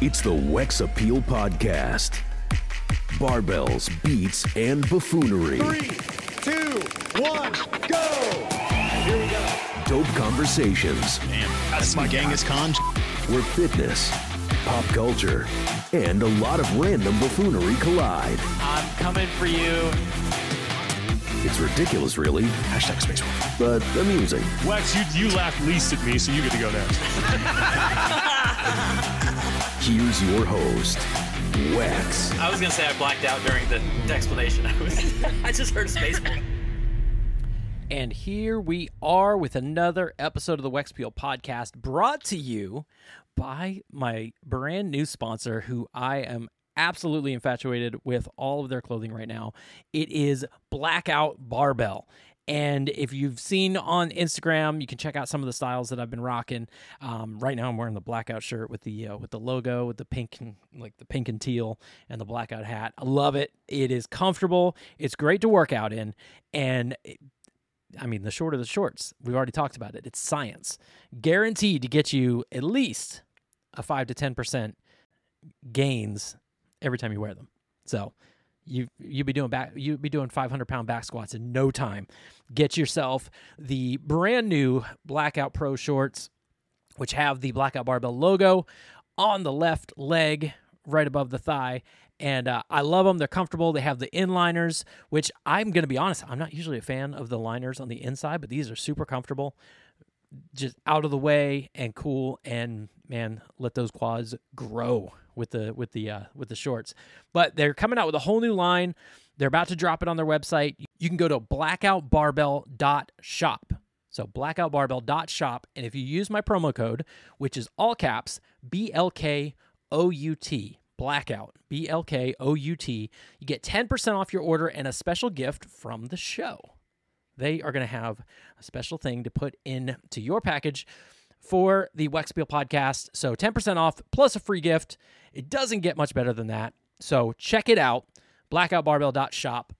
It's the Wex Appeal Podcast. Barbells, beats, and buffoonery. Three, two, one, go! Here we go. Dope conversations That's my Genghis Khan. where fitness, pop culture, and a lot of random buffoonery collide. I'm coming for you. It's ridiculous, really, Hashtag space war. but amusing. Wex, you, you laughed least at me, so you get to go next. Here's your host, Wex. I was gonna say I blacked out during the explanation. I was, I just heard spaceball. And here we are with another episode of the Wex Appeal podcast brought to you by my brand new sponsor, who I am absolutely infatuated with all of their clothing right now. It is Blackout Barbell. And if you've seen on Instagram, you can check out some of the styles that I've been rocking. Um, right now, I'm wearing the blackout shirt with the uh, with the logo, with the pink and like the pink and teal, and the blackout hat. I love it. It is comfortable. It's great to work out in, and I mean, the shorter the shorts, we've already talked about it. It's science, guaranteed to get you at least a five to ten percent gains every time you wear them. So you you be doing back you'd be doing 500 pound back squats in no time. Get yourself the brand new Blackout Pro shorts, which have the Blackout Barbell logo on the left leg, right above the thigh. And uh, I love them. They're comfortable. They have the inliners, which I'm going to be honest, I'm not usually a fan of the liners on the inside, but these are super comfortable. Just out of the way and cool. And man, let those quads grow with the with the uh, with the shorts. But they're coming out with a whole new line. They're about to drop it on their website. You can go to blackoutbarbell.shop. So blackoutbarbell.shop. And if you use my promo code, which is all caps, B L K O U T, blackout, B L K O U T, you get 10% off your order and a special gift from the show. They are going to have a special thing to put into your package for the Wex Appeal podcast. So 10% off plus a free gift. It doesn't get much better than that. So check it out, blackoutbarbell.shop,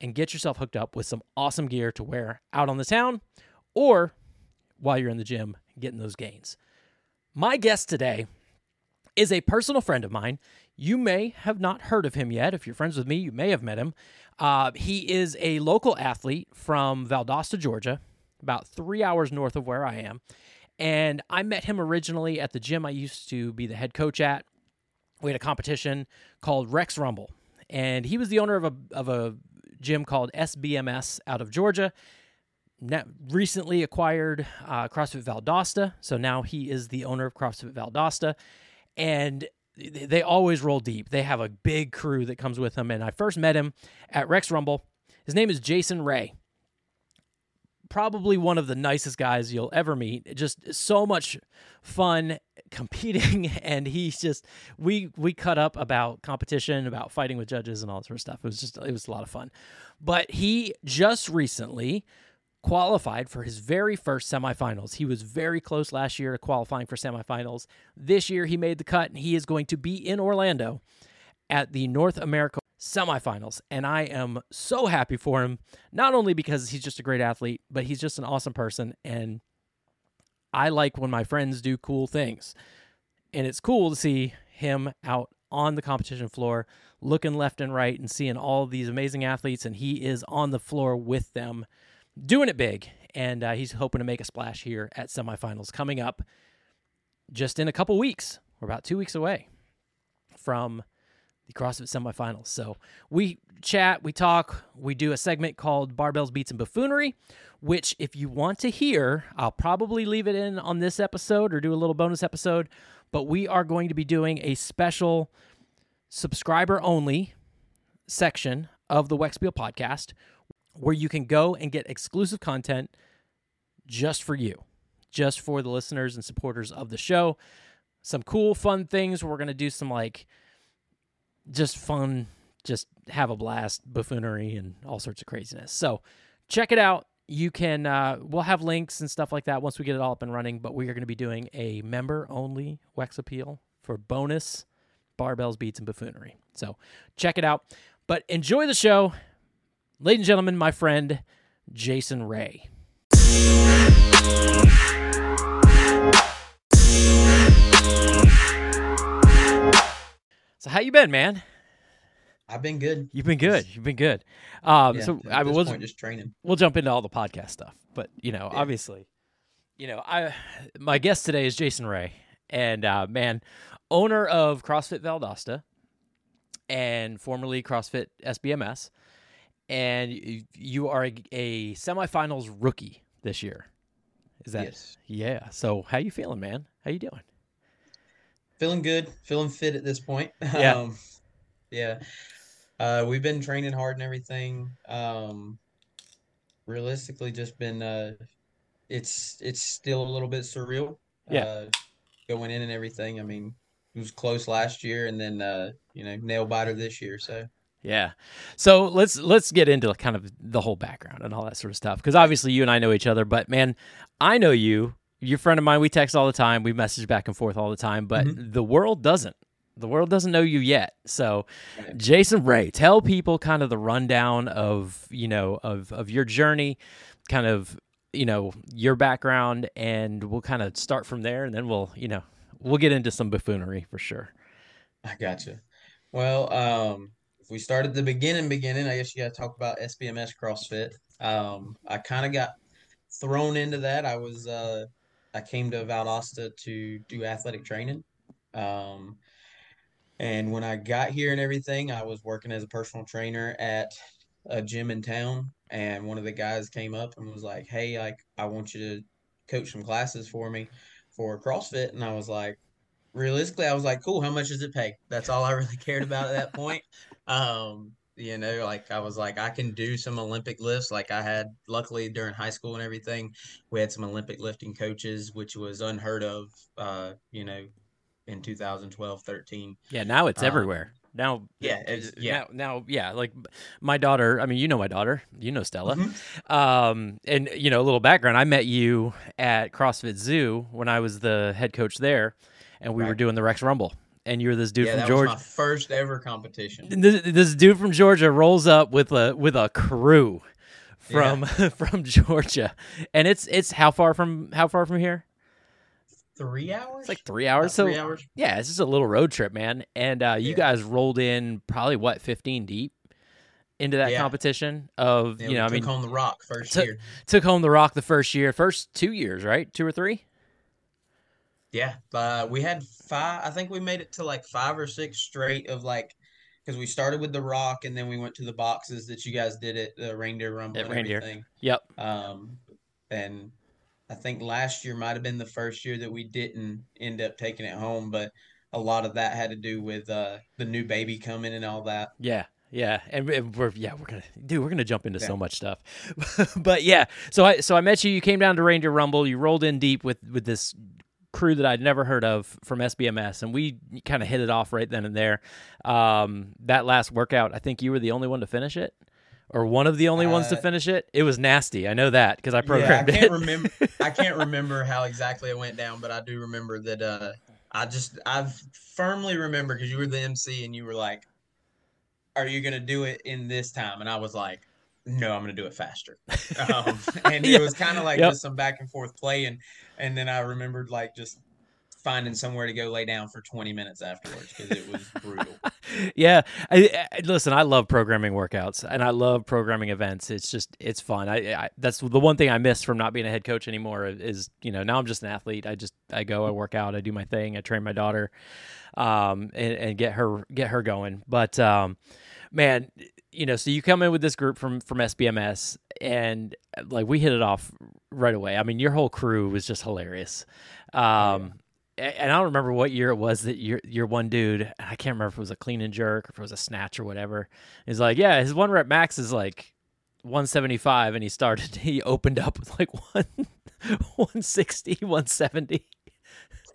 and get yourself hooked up with some awesome gear to wear out on the town or while you're in the gym getting those gains. My guest today is a personal friend of mine. You may have not heard of him yet. If you're friends with me, you may have met him. Uh, he is a local athlete from Valdosta, Georgia, about three hours north of where I am. And I met him originally at the gym I used to be the head coach at. We had a competition called Rex Rumble, and he was the owner of a of a gym called SBMS out of Georgia. Now, recently acquired uh, CrossFit Valdosta, so now he is the owner of CrossFit Valdosta, and they always roll deep. They have a big crew that comes with them, and I first met him at Rex Rumble. His name is Jason Ray probably one of the nicest guys you'll ever meet. Just so much fun competing, and he's just we we cut up about competition, about fighting with judges, and all that sort of stuff. It was just it was a lot of fun. But he just recently qualified for his very first semifinals. He was very close last year to qualifying for semifinals. This year he made the cut, and he is going to be in Orlando at the North America semifinals. And I am so happy for him, not only because he's just a great athlete, but he's just an awesome person. And I like when my friends do cool things. And it's cool to see him out on the competition floor, looking left and right and seeing all these amazing athletes. And he is on the floor with them, doing it big. And uh, he's hoping to make a splash here at semifinals coming up just in a couple weeks. We're about two weeks away from the CrossFit semifinals. So we chat, we talk, we do a segment called Barbells, Beats, and Buffoonery, which, if you want to hear, I'll probably leave it in on this episode or do a little bonus episode. But we are going to be doing a special subscriber only section of the Wex Appeal podcast where you can go and get exclusive content just for you, just for the listeners and supporters of the show. Some cool, fun things. We're going to do some like just fun, just have a blast, buffoonery, and all sorts of craziness. So check it out. You can, uh, we'll have links and stuff like that once we get it all up and running. But we are going to be doing a member only Wex Appeal for bonus barbells, beats, and buffoonery. So check it out. But enjoy the show. Ladies and gentlemen, my friend Jason Ray. How you been, man? I've been good. You've been good. You've been good. Um, Yeah, so at I this was point, just training. we'll jump into all the podcast stuff, but you know, Yeah. obviously, you know, I my guest today is Jason Ray, and uh, man, owner of CrossFit Valdosta, and formerly CrossFit SBMS, and y- you are a, a semifinals rookie this year. Is that Yes. yeah? So how you feeling, man? How you doing? Feeling good. Feeling fit at this point. Yeah. Um, yeah. Uh, we've been training hard and everything. Um, realistically, just been. Uh, it's it's still a little bit surreal. Yeah. Uh, going in and everything. I mean, it was close last year, and then uh, you know, nail biter this year. So Yeah. So let's let's get into kind of the whole background and all that sort of stuff because obviously you and I know each other, but man, I know you. You're a friend of mine. We text all the time. We message back and forth all the time, but the world doesn't. The world doesn't know you yet. So, Jason Ray, tell people kind of the rundown of you know of of your journey, kind of you know your background, and we'll kind of start from there, and then we'll you know we'll get into some buffoonery for sure. I gotcha. Well, um, if we start at the beginning, beginning, I guess you got to talk about SBMS CrossFit. Um, I kind of got thrown into that. I was, uh, I came to Valdosta to do athletic training. Um, and when I got here and everything, I was working as a personal trainer at a gym in town. And one of the guys came up and was like, Hey, like, I want you to coach some classes for me for CrossFit. And I was like, realistically, I was like, cool, how much does it pay? That's all I really cared about at that point. Um, you know, like I was like, I can do some Olympic lifts. Like I had, luckily during high school and everything, we had some Olympic lifting coaches, which was unheard of, uh, you know, in 2012, 13. Yeah, now it's Um, everywhere. Now, yeah, yeah. Now, now, yeah, like my daughter. I mean, you know my daughter. You know Stella. Mm-hmm. Um, and you know a little background. I met you at CrossFit Zoo when I was the head coach there, and we were doing the Rex Rumble. And you're this dude Yeah, from that Georgia. was my first ever competition. This, this dude from Georgia rolls up with a with a crew from from Georgia, and it's it's how far from how far from here? Three hours? It's like three hours. About so three hours. yeah, it's just a little road trip, man. And uh, you Yeah. guys rolled in probably what fifteen deep into that Yeah. competition of Yeah, you know, I took mean, home the rock first took- year. took home the rock the first year, first two years, right? Two or three? Yeah, uh, we had five. I think we made it to like five or six straight of like, because we started with the rock and then we went to the boxes that you guys did at the reindeer rumble At Reindeer. everything. Yep. Um, and I think last year might have been the first year that we didn't end up taking it home, but a lot of that had to do with uh, the new baby coming and all that. Yeah, yeah, and we- we're yeah we're gonna dude we're gonna jump into so much stuff, but yeah. So I so I met you. You came down to Reindeer Rumble. You rolled in deep with with this crew that I'd never heard of from SBMS, and we kind of hit it off right then and there. Um, that last workout, I think you were the only one to finish it, or one of the only ones to Uh, finish it. It was nasty. I know that because I Yeah, I programmed can't it. remember. I can't remember how exactly it went down, but I do remember that. Uh, I just I firmly remember because you were the MC and you were like, "Are you gonna do it in this time?" And I was like, "No, I'm gonna do it faster." Um, and Yeah. it was kind of like Yep. just some back and forth play, and and then I remembered like just finding somewhere to go lay down for 20 minutes afterwards because it was brutal. yeah I, I listen i love programming workouts and i love programming events it's just it's fun I, I that's the one thing i miss from not being a head coach anymore is you know now i'm just an athlete i just i go i work out i do my thing i train my daughter um and, and get her get her going but um man you know so you come in with this group from from sbms and like we hit it off right away i mean your whole crew was just hilarious um a- and I don't remember what year it was that your your one dude. I can't remember if it was a clean and jerk or if it was a snatch or whatever. He's like, yeah, his one rep max is like 175, and he started. He opened up with like one 160, 170.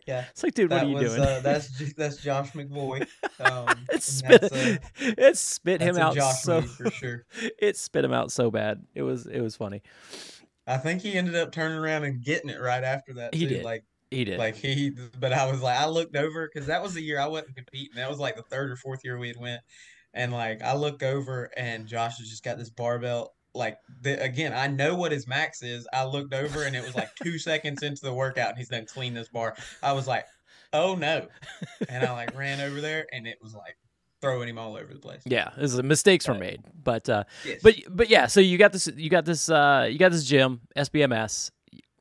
Yeah. It's like, dude, what are you was doing? uh, that's that's Josh McVoy. Um, it spit, uh, it spit him a out Josh so. for sure. It spit him out so bad. It was it was funny. I think he ended up turning around and getting it right after that He too. did. Like He did. like he but I was like I looked over because that was the year I wasn't competing. That was like the third or fourth year we had went. And like I look over and Josh has just got this barbell. Like the, again, I know what his max is. I looked over and it was like two seconds into the workout and he's done clean this bar. I was like, oh no. And I like ran over there and it was like throwing him all over the place. Yeah, is, mistakes were made, but uh, Yes. but but yeah. So you got this, you got this, uh, you got this gym SBMS.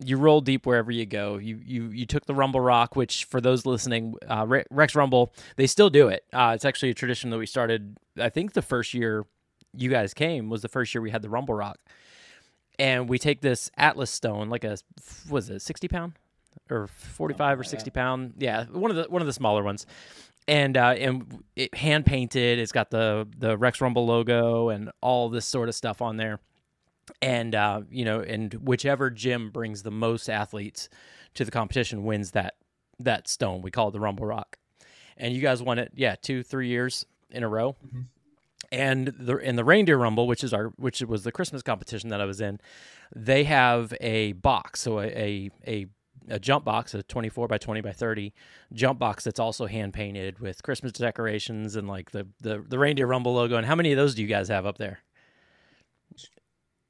You roll deep wherever you go. You you you took the Rumble Rock, which for those listening, uh, Rex Rumble, they still do it. Uh, it's actually a tradition that we started. I think the first year you guys came was the first year we had the Rumble Rock, and we take this Atlas stone, like a was it sixty pound or forty five or sixty pound? Yeah, one of the one of the smaller ones and uh, and it hand painted. It's got the the Rex Rumble logo and all this sort of stuff on there. And uh, you know, and whichever gym brings the most athletes to the competition wins that that stone. We call it the Rumble Rock. And you guys won it, yeah, two three years in a row. And the in the Reindeer Rumble, which is our which was the Christmas competition that I was in, they have a box, so a a, a a jump box, a 24 by 20 by 30 jump box that's also hand painted with Christmas decorations and like the, the, the reindeer rumble logo. And how many of those do you guys have up there?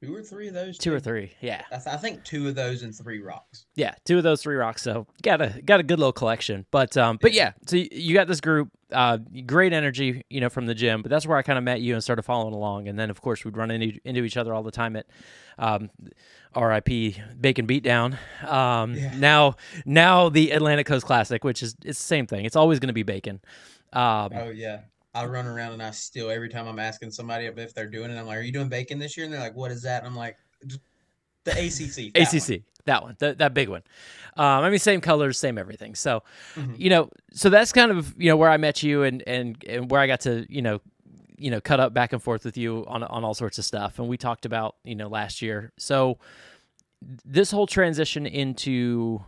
Two or three of those. Two or three. Yeah. I, th- I think two of those and three rocks. Yeah. Two of those three rocks. So got a, got a good little collection, but, um, but yeah, so you, got this group, uh, great energy, you know, from the gym, but that's where I kind of met you and started following along. And then of course we'd run into, into each other all the time at, um, RIP Bacon Beatdown. Um, now, now the Atlantic Coast Classic, which is it's the same thing. It's always going to be bacon. Um, Oh yeah. I run around and I still every time I'm asking somebody if they're doing it, I'm like, "Are you doing bacon this year?" And they're like, "What is that?" And I'm like, "The ACC." that one." ACC, that one, that, that big one. Um, I mean, same colors, same everything. So, Mm-hmm. you know, so that's kind of you know where I met you and and and where I got to you know, you know, cut up back and forth with you on on all sorts of stuff, and we talked about you know last year. So, this whole transition into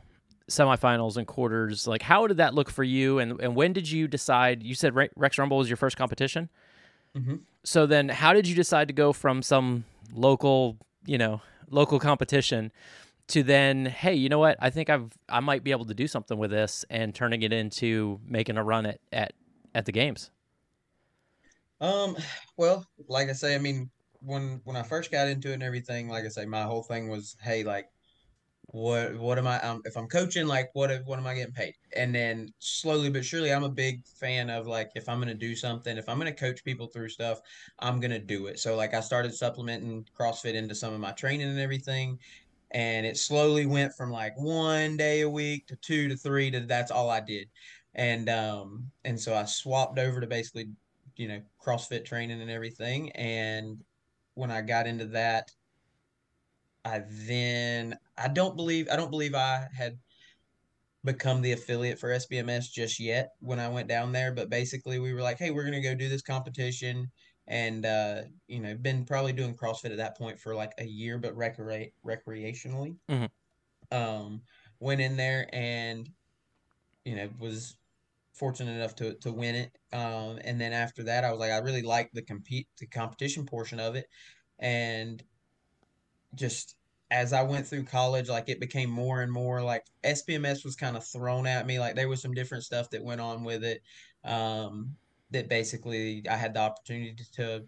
semifinals and quarters, like how did that look for you, and and when did you decide? You said Rex Rumble was your first competition. Mhm. So then, how did you decide to go from some local, you know, local competition to then, hey, you know what? I think I've I might be able to do something with this and turning it into making a run at at at the games. Um, well, like I say, I mean, when when I first got into it and everything, like I say, my whole thing was, hey, like, what what am I? Um, if I'm coaching, like, what what am I getting paid? And then slowly but surely, I'm a big fan of like, if I'm gonna do something, if I'm gonna coach people through stuff, I'm gonna do it. So like, I started supplementing CrossFit into some of my training and everything. And it slowly went from like one day a week to two to three to that's all I did. And um and so I swapped over to basically you know, CrossFit training and everything. And when I got into that, I then I don't believe I don't believe I had become the affiliate for SBMS just yet when I went down there. But basically we were like, hey, we're gonna go do this competition. And uh, you know, been probably doing CrossFit at that point for like a year, but recre- recreationally. Mhm. Um, went in there and you know was fortunate enough to to win it. Um, and then after that, I was like, I really like the compete the competition portion of it, and just as I went through college, like it became more and more like SBMS was kind of thrown at me. Like there was some different stuff that went on with it. Um, that basically I had the opportunity to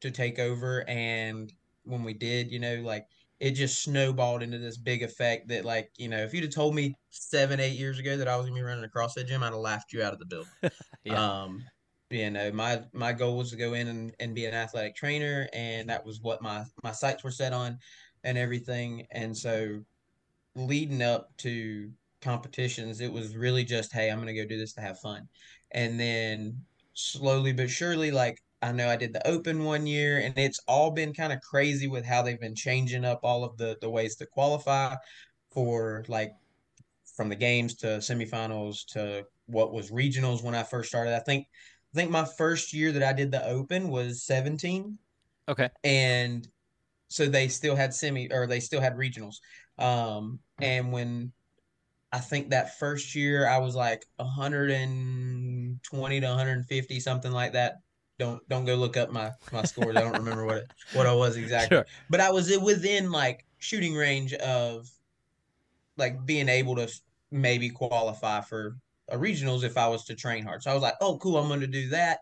to take over, and when we did, you know, like it just snowballed into this big effect that like you know if you'd have told me seven eight years ago that i was gonna be running a crossfit gym i'd have laughed you out of the building Yeah. um you know my my goal was to go in and, and be an athletic trainer and that was what my my sights were set on and everything and so leading up to competitions it was really just hey i'm gonna go do this to have fun and then slowly but surely like I know I did the open one year and it's all been kind of crazy with how they've been changing up all of the the ways to qualify for like from the games to semifinals to what was regionals when I first started. I think I think my first year that I did the open was 17 Okay. and so they still had semi or they still had regionals. Um and when I think that first year I was like 120 to 150 something like that don't don't go look up my my scores. I don't remember what it, what I was exactly. Sure. But I was within like shooting range of like being able to maybe qualify for regionals if I was to train hard. So I was like, oh cool, I'm going to do that.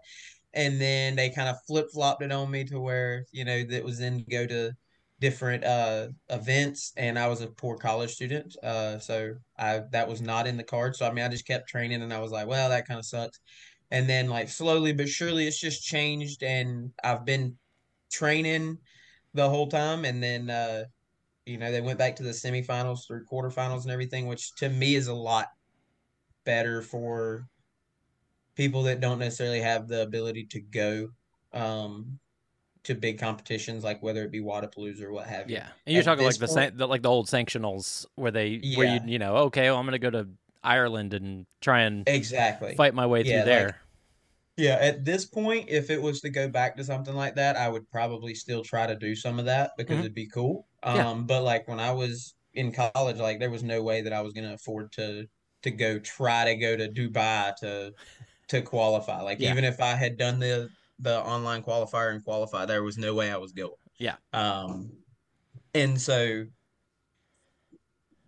And then they kind of flip flopped it on me to where you know that was then go to different uh events and I was a poor college student uh so I that was not in the card so I mean I just kept training and I was like well that kind of sucks and then like slowly but surely it's just changed and I've been training the whole time and then uh you know they went back to the semifinals through quarterfinals and everything which to me is a lot better for people that don't necessarily have the ability to go um to big competitions like whether it be Wodapalooza or what have you. Yeah, and you're At talking like the, point- san- the like the old sanctionals where they where you you know okay, well, I'm gonna go to Ireland and try and Exactly. fight my way through Yeah, like- there. Yeah, at this point, if it was to go back to something like that, I would probably still try to do some of that because Mhm. it'd be cool. Yeah. Um, but like when I was in college, like there was no way that I was gonna afford to to go try to go to Dubai to to qualify. Like Yeah. even if I had done the the online qualifier and qualify, there was no way I was going. Yeah. Um, and so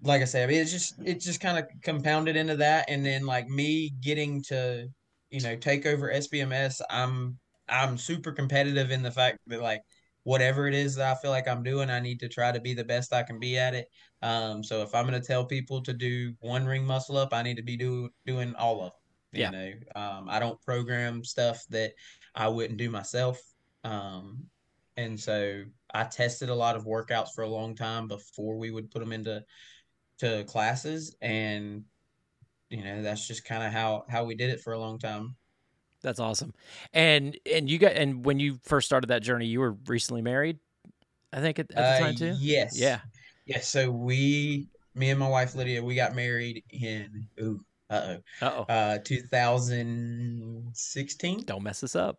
like I say, I mean, it's just it just kind of compounded into that, and then like me getting to you know take over SBMS, I'm I'm super competitive in the fact that like whatever it is that I feel like I'm doing, I need to try to be the best I can be at it. Um, so if I'm gonna tell people to do one ring muscle up, I need to be do doing all of them. You Yeah. know, um, I don't program stuff that I wouldn't do myself. Um, and so I tested a lot of workouts for a long time before we would put them into to classes and you know that's just kind of how how we did it for a long time That's awesome. And and you got and when you first started that journey, you were recently married, I think at, at the Uh, time too. yes Yeah. yes so we me and my wife lydia we got married in ooh uh-oh Uh oh. uh oh 2016 Don't mess this up.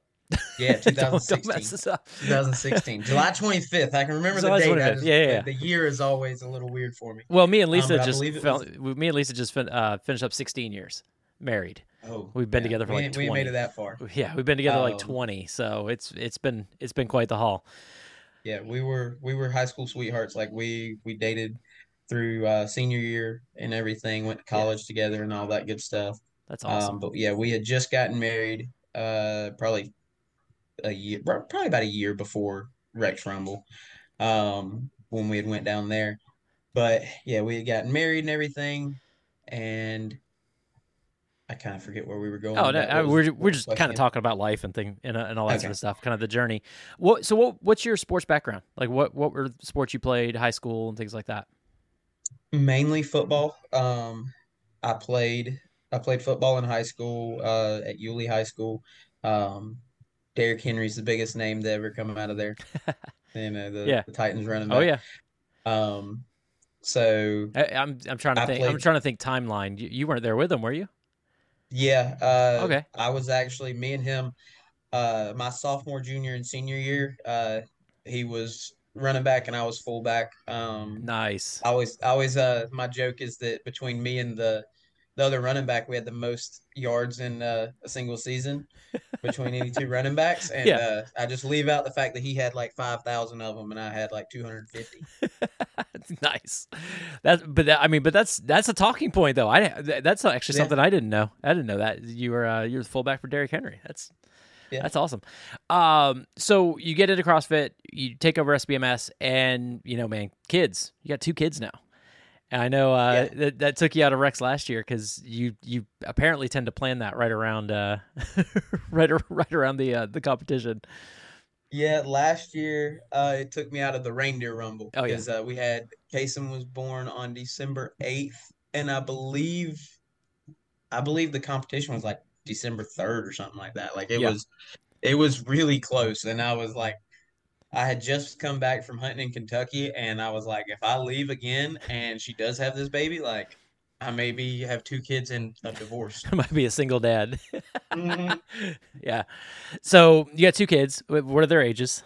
yeah don't, 2016 don't mess this up. 2016 july 25th i can remember July the date just- Yeah, yeah, the- yeah. year is always a little weird for me Well, me and Lisa but I just fell, was- me and Lisa just fin- uh, finished up 16 years married. Oh We've been yeah, together for we, like ain't- we 20. made it that far Yeah, we've been together like Um, 20, so it's it's been it's been quite the haul. Yeah, we were we were high school sweethearts. Like we we dated through uh, senior year and everything. Went to college together and all that good stuff. That's awesome. Um, but yeah, we had just gotten married. Uh, probably a year, probably about a year before Rex Rumble. Um, when we had went down there. But yeah, we had gotten married and everything, and I kind of forget where we were going. Oh, no. I- we're we're just kind of talking about life and thing and, uh, and all that sort of stuff, kind of the journey. What so what what's your sports background? Like what what were the sports you played, high school and things like that? Mainly football. Um, I played I played football in high school uh, at Yulee High School. Um, Derrick Henry's the biggest name to ever come out of there. You know, the, Yeah. the Titans running Oh yeah, Um, so I, I'm I'm trying to I think. I'm trying to think timeline. You, you weren't there with them, were you? Yeah, uh, Okay. I was actually me and him, uh, my sophomore, junior, and senior year. Uh, he was running back and I was fullback. Um, Nice. I always, I always, uh, my joke is that between me and the the other running back, we had the most yards in uh, a single season between any two running backs, and Yeah. uh, I just leave out the fact that he had like five thousand of them, and I had like two hundred and fifty. nice. That, but that, I mean, but that's that's a talking point though. I that's actually Yeah. something I didn't know. I didn't know that you were uh, you're the fullback for Derrick Henry. That's Yeah. that's awesome. Um, so you get into CrossFit, you take over SBMS, and you know, man, kids, you got two kids now. And I know uh, Yeah. that, that took you out of Rex last year because you you apparently tend to plan that right around uh, right right around the uh, the competition. Yeah, last year uh, it took me out of the reindeer rumble Oh, yeah. because uh, we had Kason was born on December eighth, and I believe, I believe the competition was like December third or something like that. Like it Yeah. was, it was really close, and I was like, I had just come back from hunting in Kentucky, and I was like, if I leave again and she does have this baby, like I maybe have two kids and a divorce. Might be a single dad. Mhm. yeah. So you got two kids. What are their ages?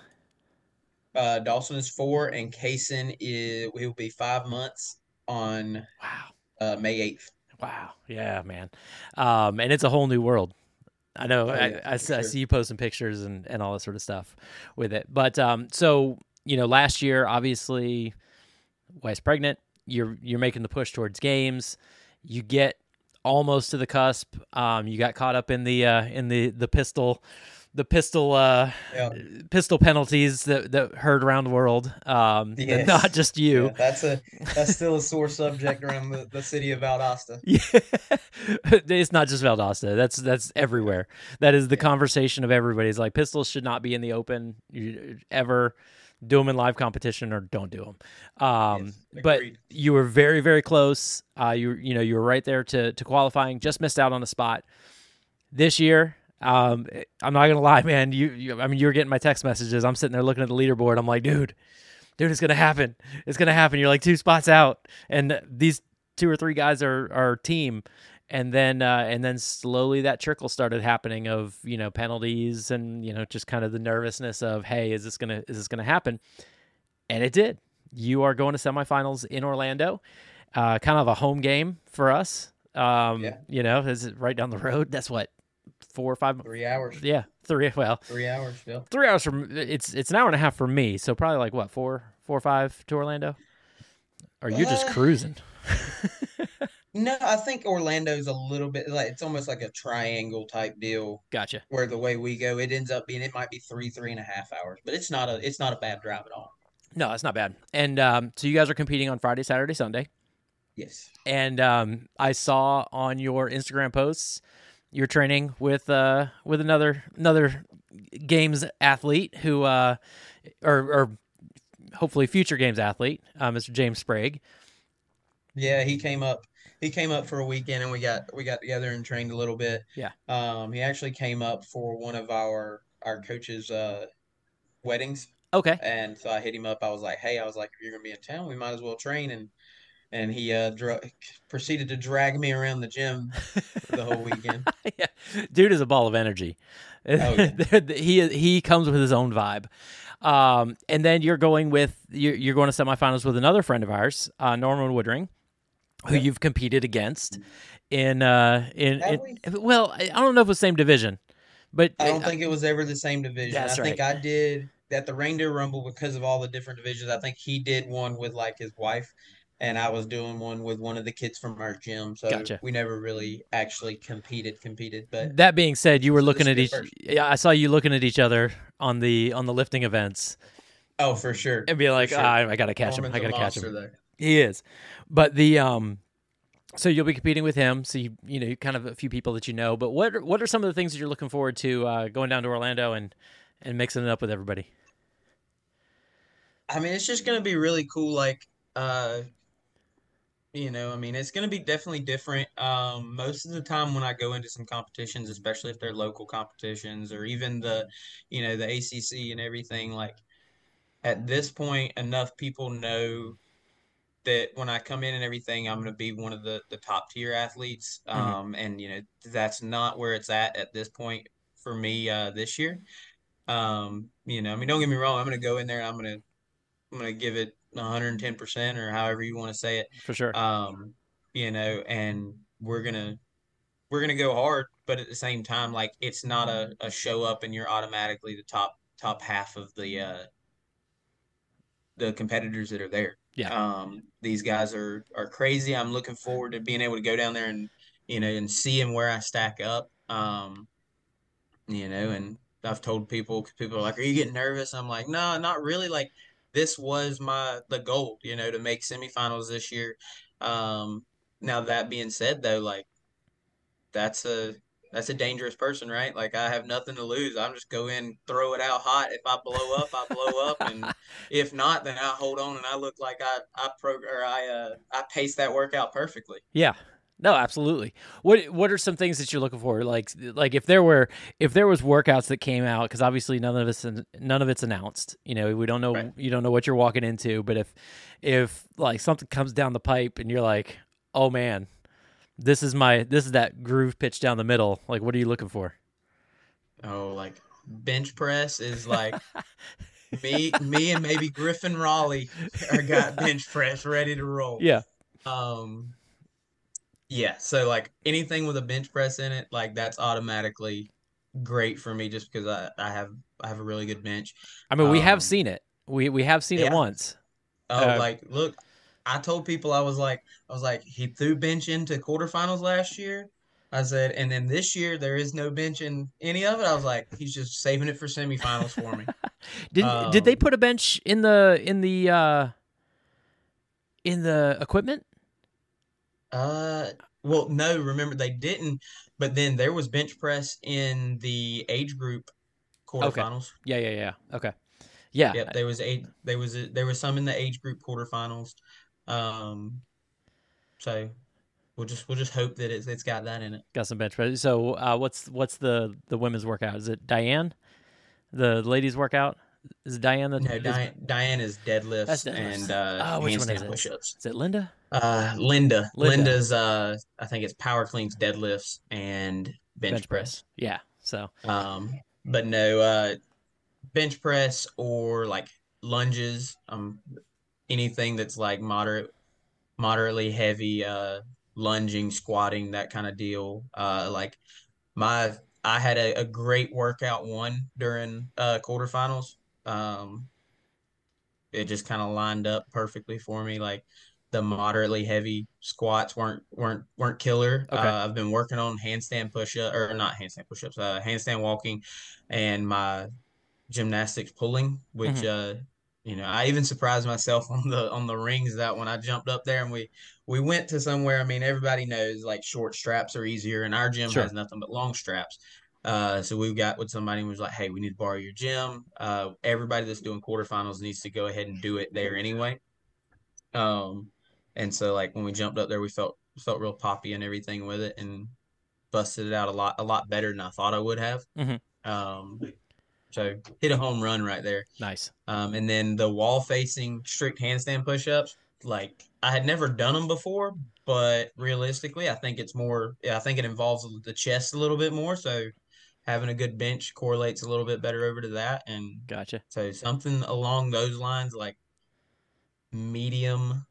Uh, Dawson is four, and Kason is he'll be five months on Wow. uh, May eighth. Wow. Yeah, man. Um, and it's a whole new world. I know. Oh, I, yeah, I, I sure. see you posting pictures and, and all that sort of stuff with it. But um, so you know, last year, obviously, wife's pregnant. You're you're making the push towards games. You get almost to the cusp. Um, you got caught up in the uh, in the the pistol the pistol uh Yeah. pistol penalties that that heard around the world. Um, Yes. not just you. Yeah, that's a that's still a sore subject around the, the city of Valdosta. Yeah. it's not just Valdosta. That's that's everywhere. That is the conversation of everybody. It's like pistols should not be in the open you, ever. Do them in live competition or don't do them. Um, Yes, but you were very very close. Uh, you you know you were right there to to qualifying. Just missed out on the spot. This year, um, I'm not gonna lie, man. You, you I mean you were getting my text messages. I'm sitting there looking at the leaderboard. I'm like, dude, dude, it's gonna happen. It's gonna happen. You're like two spots out, and these two or three guys are our team, and then uh, and then slowly that trickle started happening of you know penalties and you know just kind of the nervousness of hey, is this gonna is this gonna happen? And it did. You are going to semifinals in Orlando, uh, kind of a home game for us. Um, Yeah. You know, is it right down the road? That's what four or five. Three hours. Yeah, three. Well, Three hours still. three hours from it's it's an hour and a half for me, so probably like what four four or five to Orlando. Or you're just Uh, cruising. No, I think Orlando's a little bit like it's almost like a triangle type deal Gotcha. where the way we go, it ends up being it might be three, three and a half hours, but it's not a it's not a bad drive at all. No, that's not bad. And um, so you guys are competing on Friday, Saturday, Sunday. Yes. And um, I saw on your Instagram posts you're training with uh, with another another games athlete who uh, or or hopefully future games athlete, uh, Mr. James Sprague. Yeah, he came up. He came up for a weekend, and we got we got together and trained a little bit. Yeah. Um, he actually came up for one of our our coaches' uh, weddings, Okay. and so I hit him up. I was like, "Hey, I was like, if you're gonna be in town, we might as well train." And and he uh dra- proceeded to drag me around the gym the whole weekend. yeah. Dude is a ball of energy. Oh, he he comes with his own vibe. Um, and then you're going with you're, you're going to semifinals with another friend of ours, uh, Norman Woodring, who Yeah. you've competed against in uh in, in well I don't know if it's same division, but I don't think it was ever the same division. That's I think I did at the Reindeer Rumble because of all the different divisions. I think he did one with like his wife, and I was doing one with one of the kids from our gym. So Gotcha. we never really actually competed, competed. But that being said, you were looking at each. first. Yeah, I saw you looking at each other on the on the lifting events oh, for sure, and be like, sure. ah, I gotta catch him. I gotta catch him. there. He is, but the um, so you'll be competing with him. So you you know kind of a few people that you know. But what what are some of the things that you're looking forward to uh, going down to Orlando and and mixing it up with everybody? I mean, it's just gonna be really cool. Like, uh, you know, I mean, it's gonna be definitely different. Um, most of the time when I go into some competitions, especially if they're local competitions or even the, you know, the ACC and everything, like at this point, enough people know that when I come in and everything, I'm gonna be one of the the top tier athletes. Mhm. Um, and you know, that's not where it's at at this point for me, uh, this year. Um, you know, I mean, don't get me wrong, I'm gonna go in there and I'm gonna I'm gonna give it 110% or however you want to say it. For sure. Um, you know, and we're gonna we're gonna go hard, but at the same time, like it's not a, a show up and you're automatically the top top half of the uh the competitors that are there. Yeah. Um, these guys are are crazy. I'm looking forward to being able to go down there and you know and seeing where I stack up. Um, you know, and I've told people people are like, "Are you getting nervous?" I'm like, "No, not really." Like this was my the goal, you know, to make semifinals this year. Um, now that being said, though, like that's a that's a dangerous person, right? Like I have nothing to lose. I'm just go in, throw it out hot. If I blow up, I blow up, and if not, then I hold on and I look like I I pro or I uh I pace that workout perfectly. Yeah. No, absolutely. What what are some things that you're looking for? Like like if there were if there was workouts that came out because obviously none of us none of it's announced. You know, we don't know Right. you don't know what you're walking into. But if if like something comes down the pipe and you're like, oh man, this is my this is that groove pitch down the middle. Like, what are you looking for? Oh, like bench press is like me me and maybe Griffin Raleigh are got bench press ready to roll. Yeah. Um, yeah. So like anything with a bench press in it, like that's automatically great for me just because I, I have I have a really good bench. I mean, we have Um, seen it. We we have seen it once. Oh, Uh, like look, I told people I was like I was like he threw bench into quarterfinals last year. I said, and then this year there is no bench in any of it. I was like, he's just saving it for semifinals for me. Did did they Um, put a bench in the in the uh in the equipment? Uh, well, no, remember they didn't, but then there was bench press in the age group quarterfinals. Yeah, yeah, yeah. Okay. Yeah. Yep, there was eight. There was a, there was some in the age group quarterfinals. Um, so we'll just we'll just hope that it's it's got that in it. Got some bench press. So, uh, what's what's the the women's workout? Is it Diane? The ladies workout? Is Diane? That, No, is- Diane, Diane is deadlifts That's deadlifts. and uh, Oh, which one is it? push-ups. Is it Linda? Uh, Linda. Linda. Linda's uh, I think it's power cleans, deadlifts, and bench, press. Yeah. So Um, but no, uh, bench press or like lunges, um, anything that's like moderate, moderately heavy, uh, lunging, squatting, that kind of deal. Uh, like my, I had a, a great workout one during uh quarterfinals. Um, it just kind of lined up perfectly for me. Like the moderately heavy squats weren't weren't weren't killer. Okay. Uh, I've been working on handstand push up or not handstand push ups, uh, handstand walking, and my gymnastics pulling, which uh, you know, I even surprised myself on the on the rings that when I jumped up there and we we went to somewhere. I mean, everybody knows like short straps are easier, and our gym Sure. has nothing but long straps. Uh, so we got with somebody who was like, "Hey, we need to borrow your gym." Uh, everybody that's doing quarterfinals needs to go ahead and do it there anyway. Um, and so like when we jumped up there, we felt felt real poppy and everything with it, and busted it out a lot a lot better than I thought I would have. Mhm. Um, so hit a home run right there. nice. Um, and then the wall facing strict handstand push ups, like I had never done them before, but realistically, I think it's more, yeah, I think it involves the chest a little bit more. So having a good bench correlates a little bit better over to that. And Gotcha. so something along those lines, like medium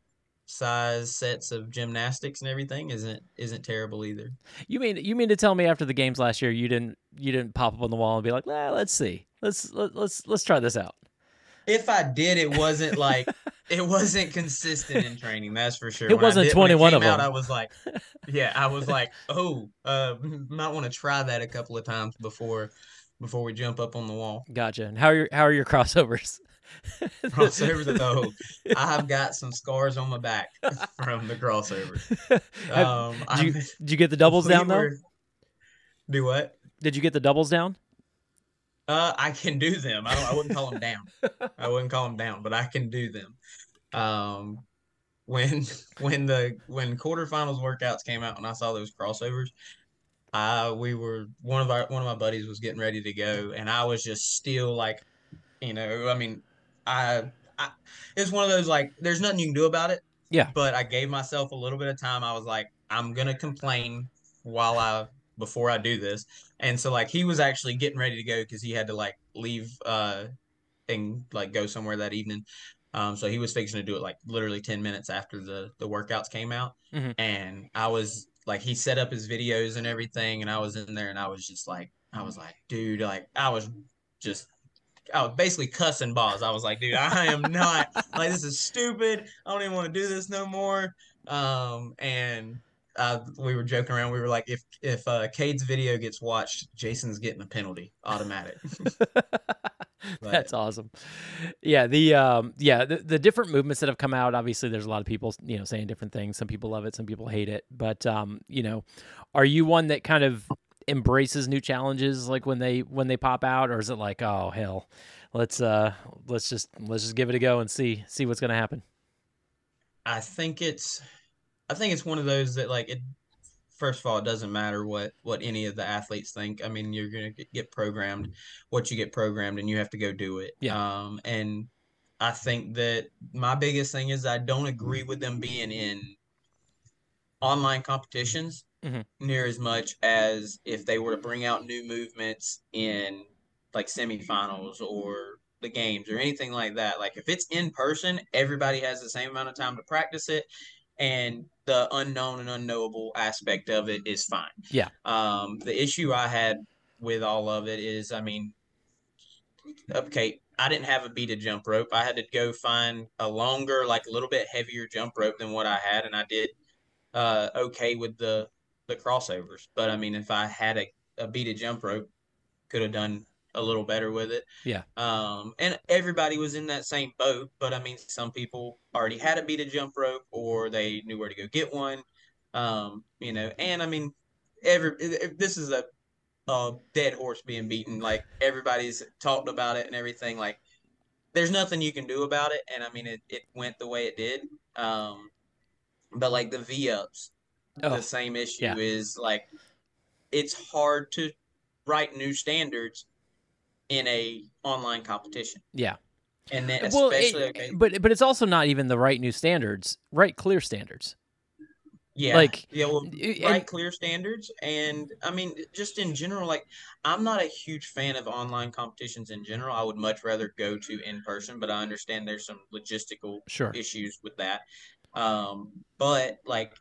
size sets of gymnastics and everything isn't isn't terrible either. You mean you mean to tell me after the games last year you didn't you didn't pop up on the wall and be like, nah, let's see, let's let, let's let's try this out. If I did, it wasn't like it wasn't consistent in training. That's for sure. It When wasn't it 21 of out, them. I was like, yeah, I was like, oh, uh, might want to try that a couple of times before before we jump up on the wall. Gotcha. And how are your how are your crossovers? Crossovers, though, I have got some scars on my back from the crossover. Have- Um, did, you, did you get the doubles down though? Do what? Did you get the doubles down? Uh, I can do them. I don't. I wouldn't call them down. I wouldn't call them down, but I can do them. Um, when when the when quarterfinals workouts came out and I saw those crossovers, I we were one of our one of my buddies was getting ready to go, and I was just still like, you know, I mean, I I it's one of those like, there's nothing you can do about it. Yeah. But I gave myself a little bit of time. I was like, I'm gonna complain while I before I do this. And so like he was actually getting ready to go because he had to like leave uh and like go somewhere that evening. Um, so he was fixing to do it like literally 10 minutes after the the workouts came out. Mhm. And I was like he set up his videos and everything and I was in there and I was just like I was like, dude, like I was just I was basically cussing boss. I was like, dude, I am not like this is stupid. I don't even want to do this no more. Um, and uh, we were joking around. We were like, if if uh, Cade's video gets watched, Jason's getting a penalty, automatic. That's awesome. Yeah, the um yeah, the, the different movements that have come out, obviously there's a lot of people, you know, saying different things. Some people love it, some people hate it. But um, you know, are you one that kind of embraces new challenges like when they when they pop out or is it like, "Oh, hell. Let's uh let's just let's just give it a go and see see what's going to happen." I think it's, I think it's one of those that like it. First of all, it doesn't matter what what any of the athletes think. I mean, you're gonna get, get programmed, what you get programmed, and you have to go do it. Yeah. Um, and I think that my biggest thing is I don't agree with them being in online competitions Mhm. near as much as if they were to bring out new movements in like semifinals or the games or anything like that. Like if it's in person, everybody has the same amount of time to practice it, and the unknown and unknowable aspect of it is fine. Yeah. Um, the issue I had with all of it is, I mean, okay, I didn't have a beaded jump rope. I had to go find a longer, like a little bit heavier jump rope than what I had, and I did uh, okay with the the crossovers. But I mean, if I had a, a beaded jump rope, could have done a little better with it. Yeah. Um, and everybody was in that same boat, but I mean, some people already had a beaded jump rope or they knew where to go get one. Um, you know, and I mean, every this is a a dead horse being beaten. Like everybody's talked about it and everything. Like there's nothing you can do about it. And I mean, it, it went the way it did. Um, but like the V ups, Oh, the same issue yeah. is like it's hard to write new standards in a online competition. Yeah. And then Well, especially it- okay, but but it's also not even the right new standards, right? Clear standards. Yeah, Like, yeah, well, and- right, clear standards, and I mean, just in general, like I'm not a huge fan of online competitions in general. I would much rather go to in person, but I understand there's some logistical Sure. issues with that. Um, but like,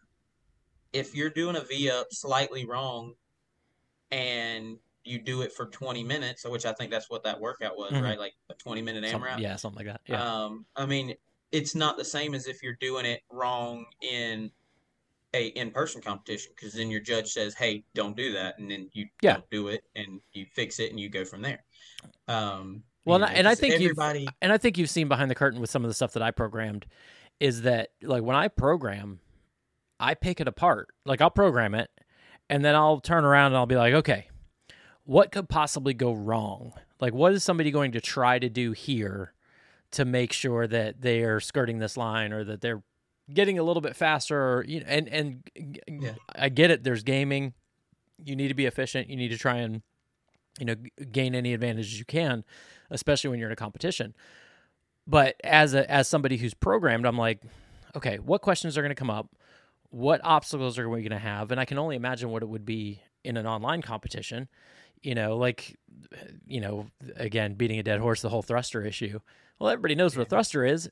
if you're doing a V up slightly wrong, and you do it for 20 minutes, which I think that's what that workout was, Mhm. right? Like a 20 minute AMRAP. yeah, something like that. Yeah. Um, I mean, it's not the same as if you're doing it wrong in a in-person competition because then your judge says, "Hey, don't do that," and then you Yeah. don't do it and you fix it and you go from there. Um, Well, and I- know, and I think you've- everybody, and I think you've seen behind the curtain with some of the stuff that I programmed is that like when I program, I pick it apart. Like I'll program it and then I'll turn around and I'll be like, okay, what could possibly go wrong? Like what is somebody going to try to do here to make sure that they are skirting this line or that they're getting a little bit faster or you know and and Yeah. I get it there's gaming. You need to be efficient. You need to try and you know g- gain any advantages you can, especially when you're in a competition. But as a as somebody who's programmed, I'm like, okay, what questions are going to come up? What obstacles are we going to have? And I can only imagine what it would be in an online competition. You know, like, you know, again, beating a dead horse, the whole thruster issue. Well, everybody knows what a thruster is.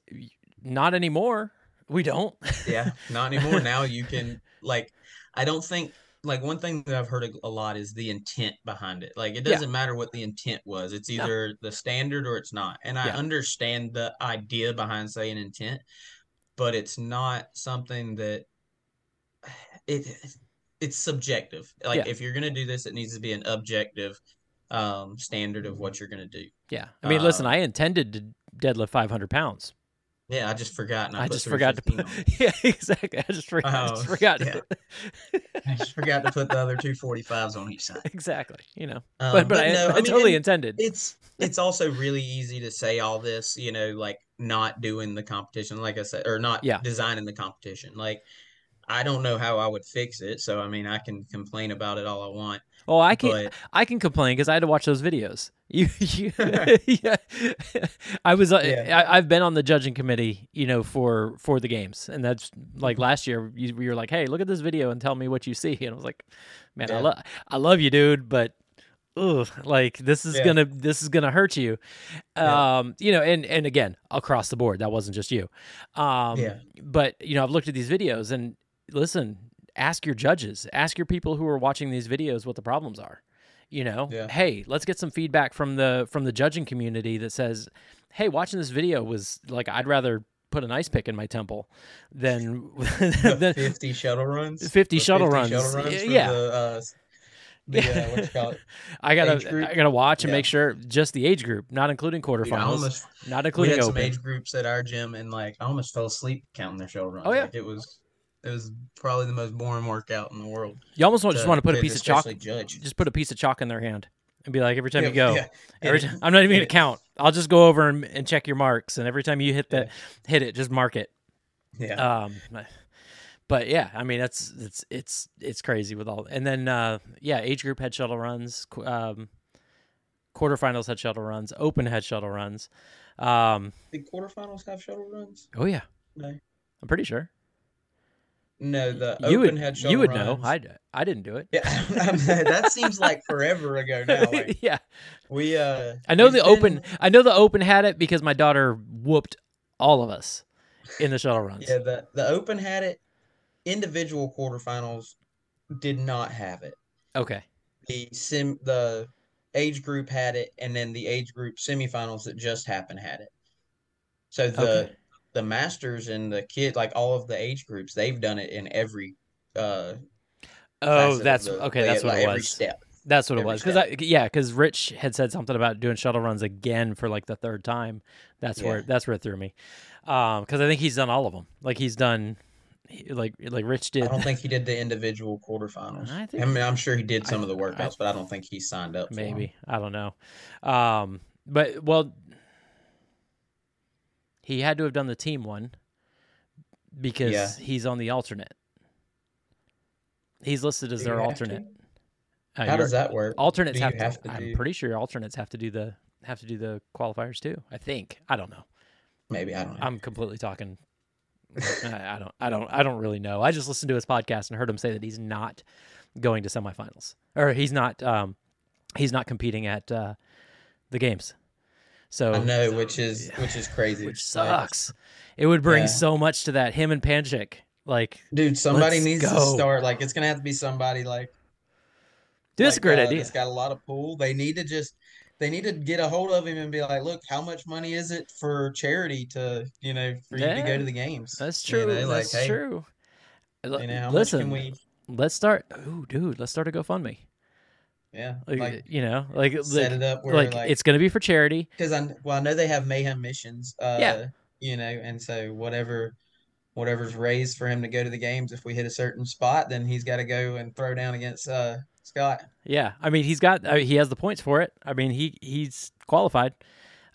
Not anymore. We don't. yeah, not anymore. now you can like, I don't think like one thing that I've heard a, lot is the intent behind it. Like it doesn't matter what the intent was. It's No. either the standard or it's not. And I Yeah. understand the idea behind saying intent, but it's not something that it it's subjective. Like Yeah. if you're gonna do this, it needs to be an objective um standard of what you're gonna do. yeah. I mean, listen, Uh, I intended to deadlift 500 pounds. Yeah, I just forgot. And I, I just forgot to put. Yeah, exactly. I just forgot. I just Oh, forgot. yeah. I just forgot to put the other two forty fives on each side. exactly. You know, Um, but but, I, no, I, mean, totally intended. It's it's also really easy to say all this, you know, like not doing the competition, like I said, or not Yeah. designing the competition. Like I don't know how I would fix it, so I mean, I can complain about it all I want, Oh, I can but I can complain because I had to watch those videos. You, you yeah. I was uh, Yeah. I, I've been on the judging committee, you know, for for the games, and that's like last year. You, you were like, "Hey, look at this video and tell me what you see," and I was like, "Man, I love I love you, dude, but." Ugh, like this is Yeah. gonna this is gonna hurt you, Yeah. um, you know, and and again across the board, that wasn't just you, um, Yeah. But you know, I've looked at these videos and listen, ask your judges, ask your people who are watching these videos what the problems are. You know, Yeah. hey, let's get some feedback from the from the judging community that says, hey, watching this video was like I'd rather put an ice pick in my temple than than 50 shuttle runs, 50 The shuttle runs. Y- for yeah. the, uh, the uh, what you call it? I gotta. I gotta watch and Yeah. make sure just the age group, not including Dude, quarterfinals, almost not we including had some age groups at our gym, and like I almost fell asleep counting their shuttle runs. Oh, yeah. like, it was it was probably the most boring workout in the world. You almost want, just want to put a piece of chalk, judge. just put a piece of chalk in their hand and be like, every time Yeah, you go, yeah, Every time, I'm not even gonna count. I'll just go over and, and check your marks, and every time you hit the hit it, just mark it. Yeah. Um, but yeah, I mean that's it's it's it's crazy with all. And then uh, yeah, age group had shuttle runs. Um, quarterfinals had shuttle runs. Open had shuttle runs. Um, Did quarterfinals have shuttle runs? oh yeah, No. I'm pretty sure No, the you open would had shuttle you would runs. know. I I didn't do it. Yeah, that seems like forever ago now. Like yeah, we uh I know the open. I know the open had it because my daughter whooped all of us in the shuttle runs. Yeah, the the open had it. Individual quarterfinals did not have it. Okay. The sim the age group had it, and then the age group semifinals that just happened had it. So the Okay. The masters and the kid, like all of the age groups, they've done it in every uh Oh, that's the- okay. That's what like, it every was. step. That's what it was. Because I yeah, because Rich had said something about doing shuttle runs again for like the third time. That's where that's where it threw me. Um, because I think he's done all of them. Like he's done, like like Rich did. I don't think he did the individual quarterfinals. I think, I, mean, I'm sure he did some I- of the I- workouts, but I don't think he signed up. Maybe I don't know. Um, but well, he had to have done the team one because Yeah. he's on the alternate. He's listed as Do their alternate. Uh, How does that work? Alternates Do have, have to. to I'm do- pretty sure alternates have to do the have to do the qualifiers too. I think. I don't know. Maybe I don't know. I'm completely talking. I, I don't. I don't. I don't really know. I just listened to his podcast and heard him say that he's not going to semifinals, or he's not. Um, he's not competing at uh, the games. So I know, which is which is crazy. which Like, sucks. It would bring Yeah. so much to that. Him and Panchik, like, dude. Somebody needs go. to start. Like, it's gonna have to be somebody like. dude, that's a like, great uh, idea. That's got a lot of pool. They need to just. They need to get a hold of him and be like, "Look, how much money is it for charity to, you know, for you to go to the games?" That's You true. know, like, that's hey, true. You know, Listen, we? let's start. Ooh, dude, let's start a GoFundMe. Yeah, Like, like you know, like, set like, it up where like, like, it's gonna be for charity. because I well I know they have mayhem missions. Uh, Yeah. You know, and so whatever, whatever's raised for him to go to the games, if we hit a certain spot, then he's got to go and throw down against uh Scott. Yeah, I mean, he's got uh, he has the points for it. I mean, he he's qualified.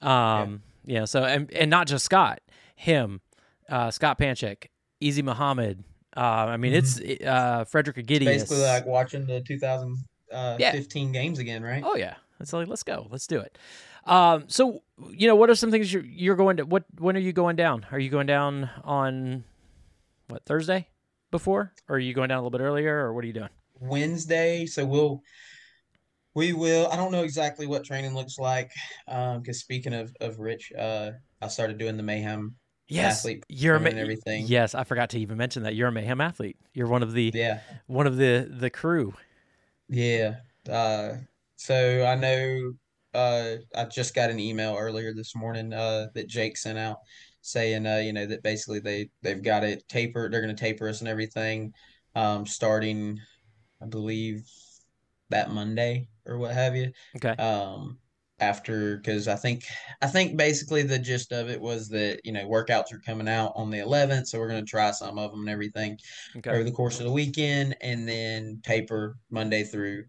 Um, yeah. So and and not just Scott, him, uh, Scott Panchik, Easy Muhammad. Uh, I mean, it's uh, Frederik Aegidius. Basically, like watching the 2015 Yeah. games again, right? Oh yeah, it's like let's go, let's do it. Um, so you know, what are some things you're you're going to? What when are you going down? Are you going down on what Thursday before, or are you going down a little bit earlier, or what are you doing? Wednesday, so we'll we will. I don't know exactly what training looks like, um, because speaking of of Rich, uh, I started doing the mayhem. Yes, Athlete you're a ma- and everything. Yes, I forgot to even mention that you're a mayhem athlete. You're one of the Yeah. one of the the crew. Yeah. Uh, so I know uh, I just got an email earlier this morning uh, that Jake sent out saying uh, you know that basically they they've got it tapered. They're going to taper us and everything um, starting, I believe, that Monday or what have you. Okay. Um, after because I think I think basically the gist of it was that you know workouts are coming out on the 11th, so we're going to try some of them and everything Okay. over the course of the weekend, and then taper Monday through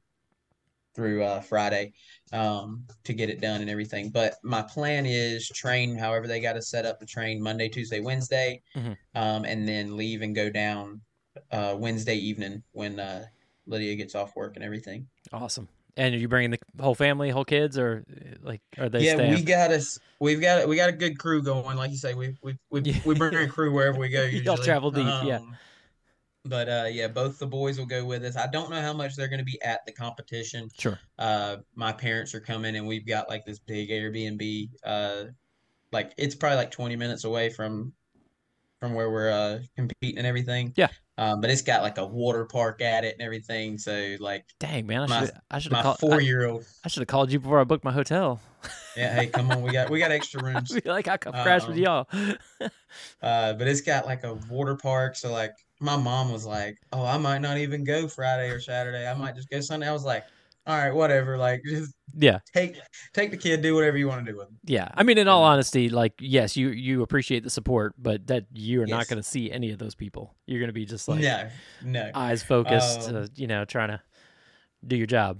through uh, Friday um, to get it done and everything. But my plan is train however they got to set up the train Monday, Tuesday, Wednesday, Mhm. um, and then leave and go down uh, Wednesday evening when uh, Lydia gets off work and everything. Awesome. And are you bringing the whole family, whole kids, or like are they yeah, staying? we got us. We've got we got a good crew going. Like you say, we we we, Yeah. we bring a crew wherever we go. Usually. Y'all travel deep, yeah. Um, But uh, yeah, both the boys will go with us. I don't know how much they're going to be at the competition. Sure. Uh, my parents are coming, and we've got like this big Airbnb. Uh, like it's probably like twenty minutes away from from where we're uh competing and everything. Yeah. Um, but it's got like a water park at it and everything. So like Dang man, I my- should I should my have called. four year old. I should have called you before I booked my hotel. Yeah. Hey, come on. We got we got extra rooms. Like I come crash with Um, y'all. Uh, but it's got like a water park. So like my mom was like, "Oh, I might not even go Friday or Saturday. I might just go Sunday." I was like, "All right, whatever. Like just yeah, take take the kid, do whatever you want to do with him." yeah. I mean, in all honesty, like yes, you you appreciate the support, but that you are not going to see any of those people. You're going to be just like no, no. eyes focused, Um, uh, you know, trying to do your job.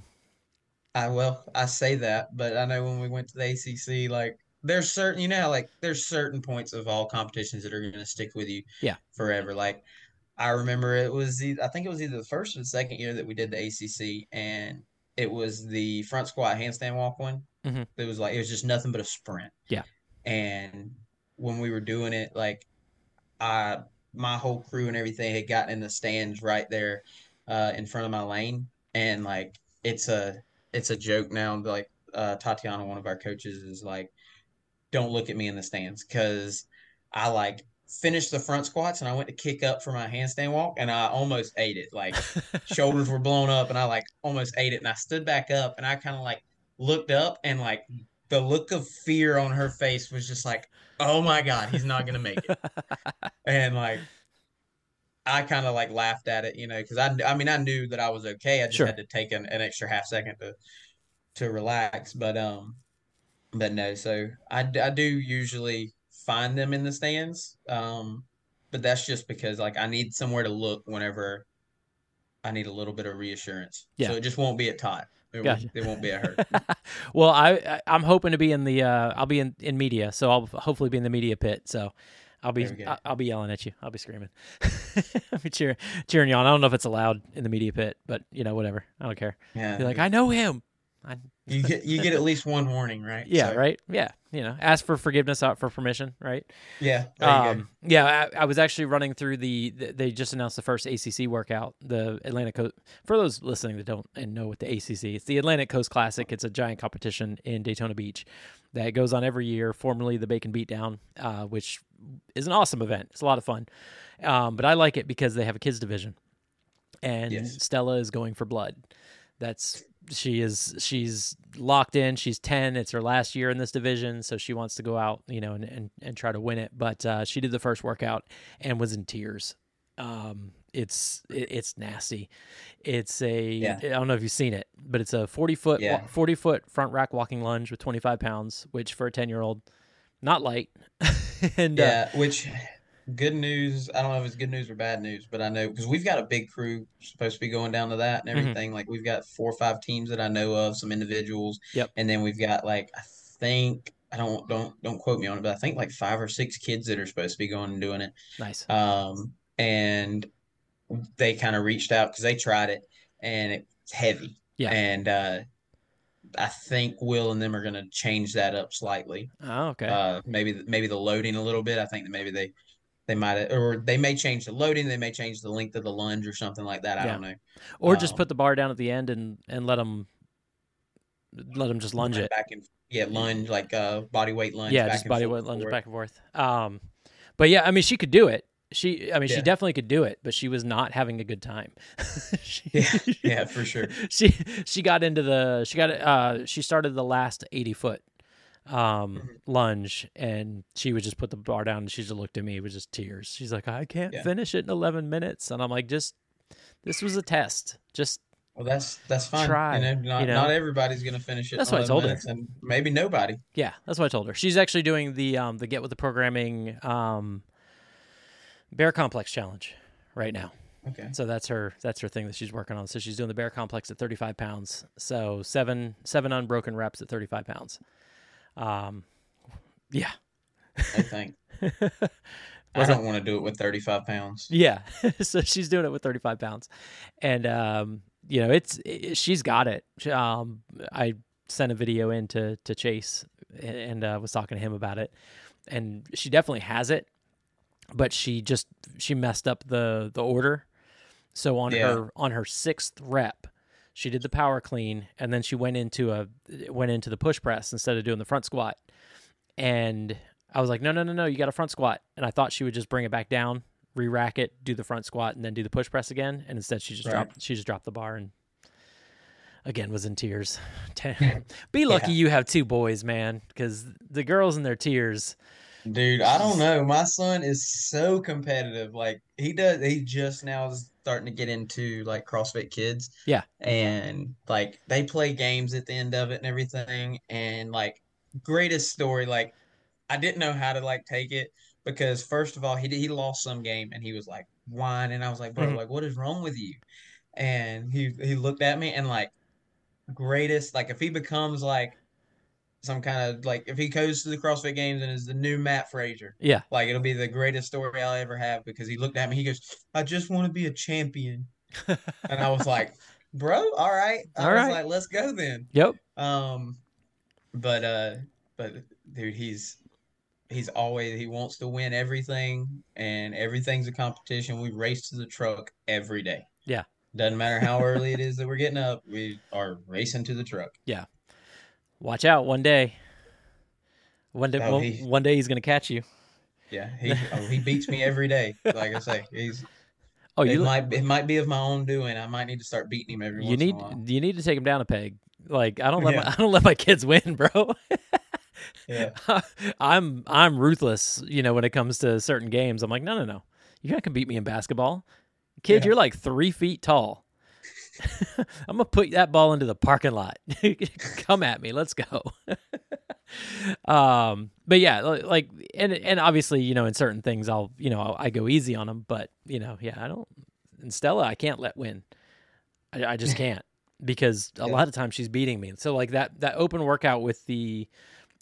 I well, I say that, but I know when we went to the ACC, like there's certain, you know, like there's certain points of all competitions that are going to stick with you, Yeah. forever. Like I remember it was, i think it was either the first or the second year that we did the ACC, and it was the front squat handstand walk one. Mhm. It was like it was just nothing but a sprint. Yeah. And when we were doing it, like I, my whole crew and everything had gotten in the stands right there, uh, in front of my lane, and like it's a it's a joke now. Like uh, Tatiana, one of our coaches, is like, "Don't look at me in the stands," because I like finished the front squats and I went to kick up for my handstand walk and I almost ate it. Like shoulders were blown up and I like almost ate it. And I stood back up and I kind of like looked up and like the look of fear on her face was just like, "Oh my god, he's not gonna make it." and like I kind of like laughed at it, you know, because I I mean I knew that I was okay. I just Sure. had to take an, an extra half second to to relax. But um, but no. So I, I do usually find them in the stands. Um, but that's just because like I need somewhere to look whenever I need a little bit of reassurance. Yeah. So it just won't be at Todd. It, Gotcha. won't, it won't be at her. well, I, I I'm hoping to be in the uh, I'll be in, in media, so I'll hopefully be in the media pit. So I'll be There we go. I- I'll be yelling at you. I'll be screaming. I'll be cheering cheering you on. I don't know if it's allowed in the media pit, but you know whatever. I don't care. Yeah. Be like I know him. I, you get you get at least one warning, right? yeah, So, right. Yeah, you know, ask for forgiveness, out for permission, right? Yeah. Um, yeah, I, I was actually running through the, the. They just announced the first ACC workout, the Atlantic Coast. For those listening that don't and know what the ACC, it's the Atlantic Coast Classic. It's a giant competition in Daytona Beach that goes on every year. Formerly the Bacon Beatdown, uh, which is an awesome event. It's a lot of fun, um, but I like it because they have a kids division, and Yes. Stella is going for blood. That's she is she's locked in. She's ten. It's her last year in this division, so she wants to go out, you know, and and, and try to win it. But uh, she did the first workout and was in tears. Um, it's it, it's nasty. It's a Yeah. I don't know if you've seen it, but it's a forty foot Yeah. forty foot front rack walking lunge with twenty five pounds, which for a ten year old, not light. and uh, Yeah, which good news. I don't know if it's good news or bad news, but I know because we've got a big crew supposed to be going down to that and Mhm. everything. Like we've got four or five teams that I know of, some individuals. Yep. And then we've got like I think I don't don't don't quote me on it, but I think like five or six kids that are supposed to be going and doing it. nice. Um, and they kind of reached out because they tried it and it's heavy. Yeah. And uh, I think Will and them are going to change that up slightly Oh, okay. uh maybe maybe the loading a little bit i think that maybe they they might or they may change the loading they may change the length of the lunge or something like that i Yeah. don't know or just um, put the bar down at the end and and let them let them just lunge it. back and yeah lunge like uh body weight lunge yeah, back just and body forth, weight lunge forward. back and forth. Um, but yeah, I mean, she could do it. She, I mean, she definitely could do it, but she was not having a good time. she, yeah yeah for sure she she got into the she got uh she started the last 80 foot um Mm-hmm. lunge and she would just put the bar down and she just looked at me it was just tears she's like i can't Yeah. finish it in 11 minutes and i'm like just this was a test just well that's that's fine Try, you know not, you know? not everybody's gonna finish it That's in what I told her. and maybe nobody yeah that's what i told her she's actually doing the um the get with the programming um bear complex challenge right now okay So that's her that's her thing that she's working on. So she's doing the bear complex at 35 pounds. So seven seven unbroken reps at 35 pounds. Um, yeah, i think i don't want to do it with 35 pounds yeah. so she's doing it with 35 pounds, and um, you know it's it, she's got it. Um, I sent a video in to to Chase and, uh, was talking to him about it, and she definitely has it, but she just she messed up the the order. So on Yeah. her on her sixth rep, she did the power clean, and then she went into a went into the push press instead of doing the front squat. And I was like, no, no, no, no, you got a front squat. And I thought she would just bring it back down, re-rack it, do the front squat, and then do the push press again. And instead, she just Right. dropped she just dropped the bar and again was in tears. Be lucky you have two boys, man, because the girls in their tears. Dude, I don't know. My son is so competitive. Like he does he just now is starting to get into like CrossFit Kids. Yeah. And like they play games at the end of it and everything. And like greatest story, like I didn't know how to like take it because first of all, he he lost some game and he was like whining. And I was like, bro, Mhm. like what is wrong with you? And he he looked at me and like greatest, like if he becomes like some kind of like if he goes to the CrossFit Games and is the new Mat Fraser, Yeah, like it'll be the greatest story I'll ever have because he looked at me. He goes, "I just want to be a champion," and I was like, "Bro, all right." I All was right. like, "Let's go then." yep, Um, but uh, but dude, he's he's always he wants to win everything, and everything's a competition. We race to the truck every day. Yeah. Doesn't matter how early it is that we're getting up, we are racing to the truck. Watch out one day. One day, Oh, one, he- one day he's gonna catch you. Yeah, he oh, he beats me every day. Like I say, he's Oh, it you might it might be of my own doing. I might need to start beating him every you once need in a while. you need to take him down a peg. Like I don't let my, I don't let my kids win, bro. Yeah, I'm I'm ruthless, you know, when it comes to certain games. I'm like, no, no, no. You're not gonna beat me in basketball. Kid, Yeah. you're like three feet tall. I'm gonna put that ball into the parking lot. Come at me. Let's go. um, but yeah, like, and and obviously, you know, in certain things, I'll, you know, I go easy on them. But you know, yeah, I don't. And Stella, I can't let win. I, I just can't because a Yeah. lot of times she's beating me. So like that that open workout with the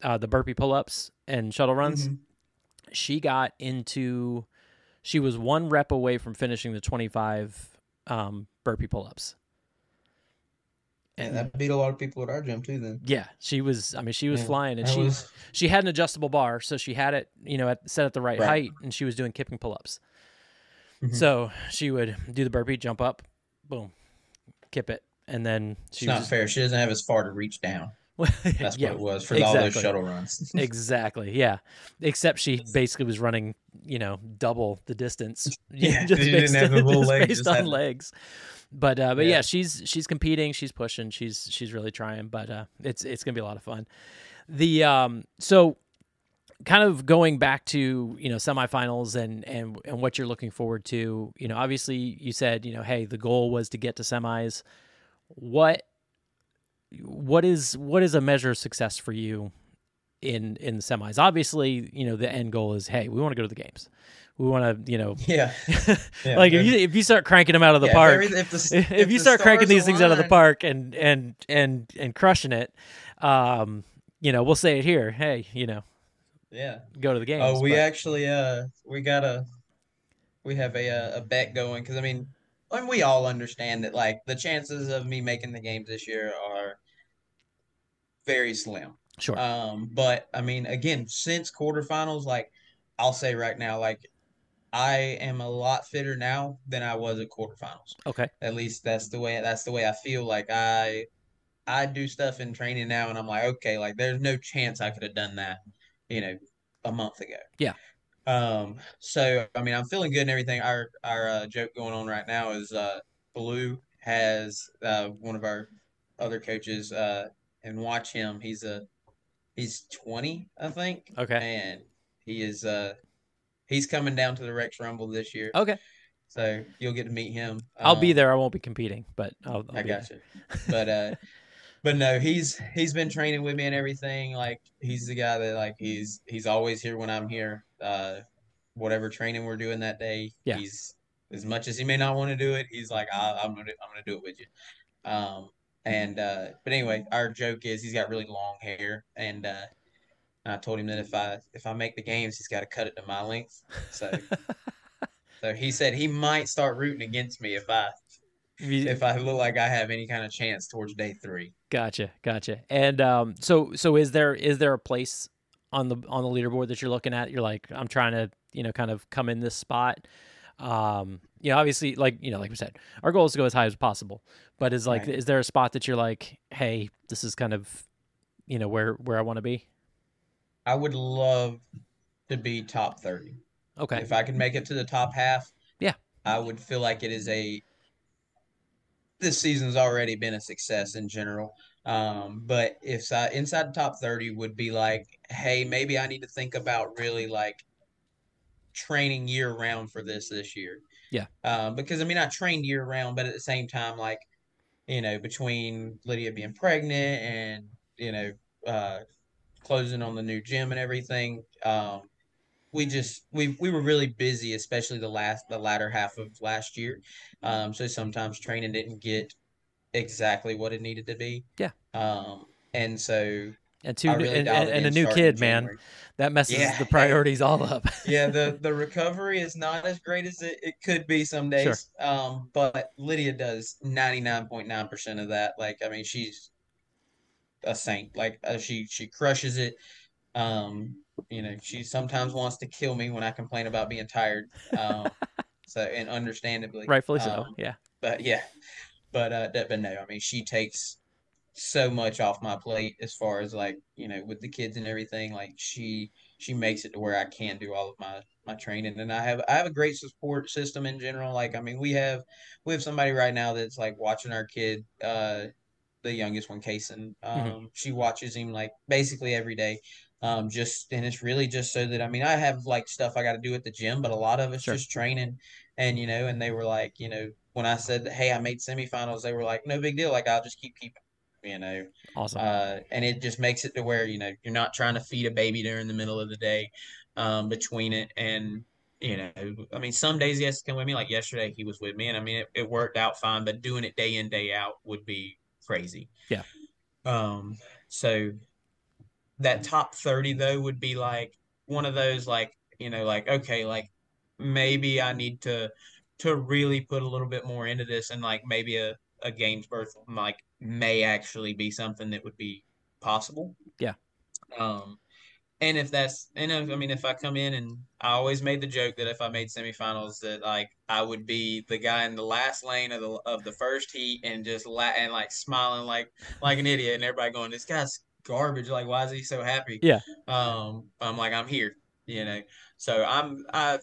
uh, the burpee pull ups and shuttle runs, Mhm. she got into. She was one rep away from finishing the 25 um, burpee pull ups. Yeah, that beat a lot of people at our gym too. Then Yeah, she was. I mean, she was Yeah, flying, and she was- she had an adjustable bar, so she had it, you know, at, set at the right, Right. height, and she was doing kipping pull ups. Mhm. So she would do the burpee, jump up, boom, kip it, and then It's she not was fair. She doesn't have as far to reach down. That's yeah, what it was for all those exactly. shuttle runs. exactly, yeah. Except she basically was running, you know, double the distance. Yeah, just based, the just legs, based just on legs. But uh, but yeah. Yeah. she's she's competing, she's pushing, she's she's really trying. But uh, it's it's gonna be a lot of fun. The um so kind of going back to you know semifinals and and and what you're looking forward to. You know, obviously you said you know, hey, the goal was to get to semis. What what is what is a measure of success for you in in the semis? Obviously, you know the end goal is hey, we want to go to the games. We want to you know yeah. Yeah, like if you if you start cranking them out of the Yeah, park, every- if the if, if you start cranking these things out of the park and and and and crushing it, um, you know, we'll say it here. Hey, you know, Yeah. go to the games. Oh, we but- actually uh we got a we have a uh, a bet going because I mean, I mean we all understand that like the chances of me making the games this year are very slim. sure. Um, but I mean, again, since quarterfinals, like I'll say right now, like I am a lot fitter now than I was at quarterfinals. okay. At least that's the way that's the way I feel. Like I I do stuff in training now and I'm like, okay, like there's no chance I could have done that, you know, a month ago. Yeah. Um, so I mean I'm feeling good and everything. Our our uh, joke going on right now is uh Blue has uh one of our other coaches uh and watch him. He's a he's 20, I think. Okay. And he is uh he's coming down to the Rex Rumble this year. Okay. So you'll get to meet him. I'll be Um, there. I won't be competing, but I'll, I'll I be got there. you. But uh but no, he's he's been training with me and everything. Like he's the guy that like he's he's always here when I'm here. Uh whatever training we're doing that day, Yeah. he's as much as he may not want to do it, he's like I, I'm gonna I'm gonna do it with you. Um and uh but anyway, our joke is he's got really long hair and uh I told him that if I if I make the games, he's got to cut it to my length. So so he said he might start rooting against me if I if I look like I have any kind of chance towards day three. Gotcha, gotcha. And um, so so is there is there a place on the on the leaderboard that you're looking at? You're like, I'm trying to you know kind of come in this spot. Um, you know, obviously, like you know, like we said, our goal is to go as high as possible. But is like, Right. is there a spot that you're like, hey, this is kind of, you know, where where I want to be? I would love to be top 30. Okay, If I could make it to the top half, Yeah. I would feel like it is a this season's already been a success in general. Um, but if si- inside the top 30 would be like, hey, maybe I need to think about really like training year round for this this year. Yeah. Um, because I mean, I trained year round, but at the same time, like, you know, between Lydia being pregnant and, you know, uh, closing on the new gym and everything, um, we just we we were really busy, especially the last the latter half of last year. Um, so sometimes training didn't get exactly what it needed to be. Yeah. Um, and so and two really and, and, and a new kid, man, that messes Yeah. the priorities all up. Yeah, the the recovery is not as great as it, it could be some Sure. days. Um, but Lydia does ninety nine point nine percent of that. Like, I mean, she's a saint. Like, uh, she she crushes it. Um, you know, she sometimes wants to kill me when I complain about being tired. Um, so and understandably, Rightfully so. Um, Yeah. but yeah, but uh, but no, I mean, she takes so much off my plate as far as like you know with the kids and everything. Like she she makes it to where I can do all of my my training, and I have I have a great support system in general. Like I mean, we have we have somebody right now that's like watching our kid, uh, the youngest one, Kason. Um, Mhm. she watches him like basically every day. Um, just and it's really just so that I mean I have like stuff I got to do at the gym, but a lot of it's Sure. just training and you know, and they were like, you know, when I said, "Hey, I made semifinals," they were like, "No big deal. Like I'll just keep keeping." You know, Awesome. uh, and it just makes it to where you know you're not trying to feed a baby during the middle of the day, um, between it, and you know, I mean, some days he has to come with me. Like yesterday, he was with me, and I mean, it, it worked out fine. But doing it day in day out would be crazy. Yeah. Um. So that top thirty though would be like one of those like you know like okay like maybe I need to to really put a little bit more into this and like maybe a a game's berth like may actually be something that would be possible. Yeah. Um, and if that's and if, I mean if I come in and I always made the joke that if I made semifinals that like I would be the guy in the last lane of the of the first heat and just la- and like smiling like like an idiot and everybody going this guy's garbage like why is he so happy Yeah. um I'm like I'm here you know so I'm I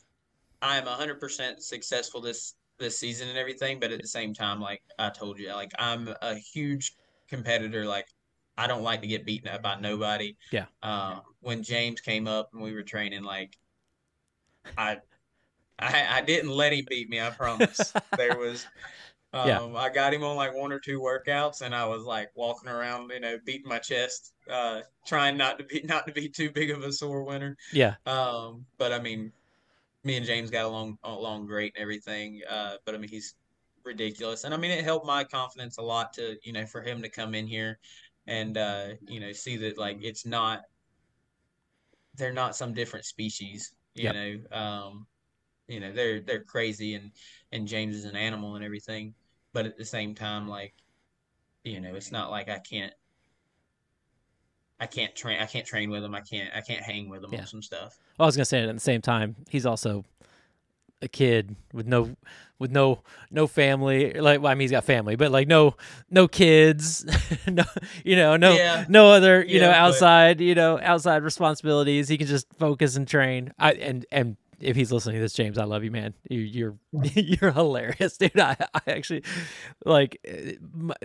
I am 100% successful this this season and everything but at the same time like I told you like I'm a huge competitor like I don't like to get beaten up by nobody Yeah. um, when James came up and we were training, like I, I, I didn't let him beat me. I promise. there was, um, Yeah. I got him on like one or two workouts, and I was like walking around, you know, beating my chest, uh, trying not to be not to be too big of a sore winner. yeah. Um, but I mean, me and James got along along great and everything. Uh, but I mean, he's ridiculous, and I mean, it helped my confidence a lot to you know for him to come in here and uh, you know see that like it's not they're not some different species. You Yep. know, um, you know they're they're crazy and and James is an animal and everything, but at the same time, like you know, it's not like I can't. I can't train. I can't train with him. I can't. I can't hang with him Yeah. on some stuff. Well, I was gonna say it at the same time. He's also a kid with no with no no family. Like, well, I mean, he's got family, but like no no kids, no you know no Yeah. no other you know Yeah, but- outside you know outside responsibilities. He can just focus and train. I and and. If he's listening to this, James, I love you, man. You, you're you're hilarious, dude. I, I actually like uh,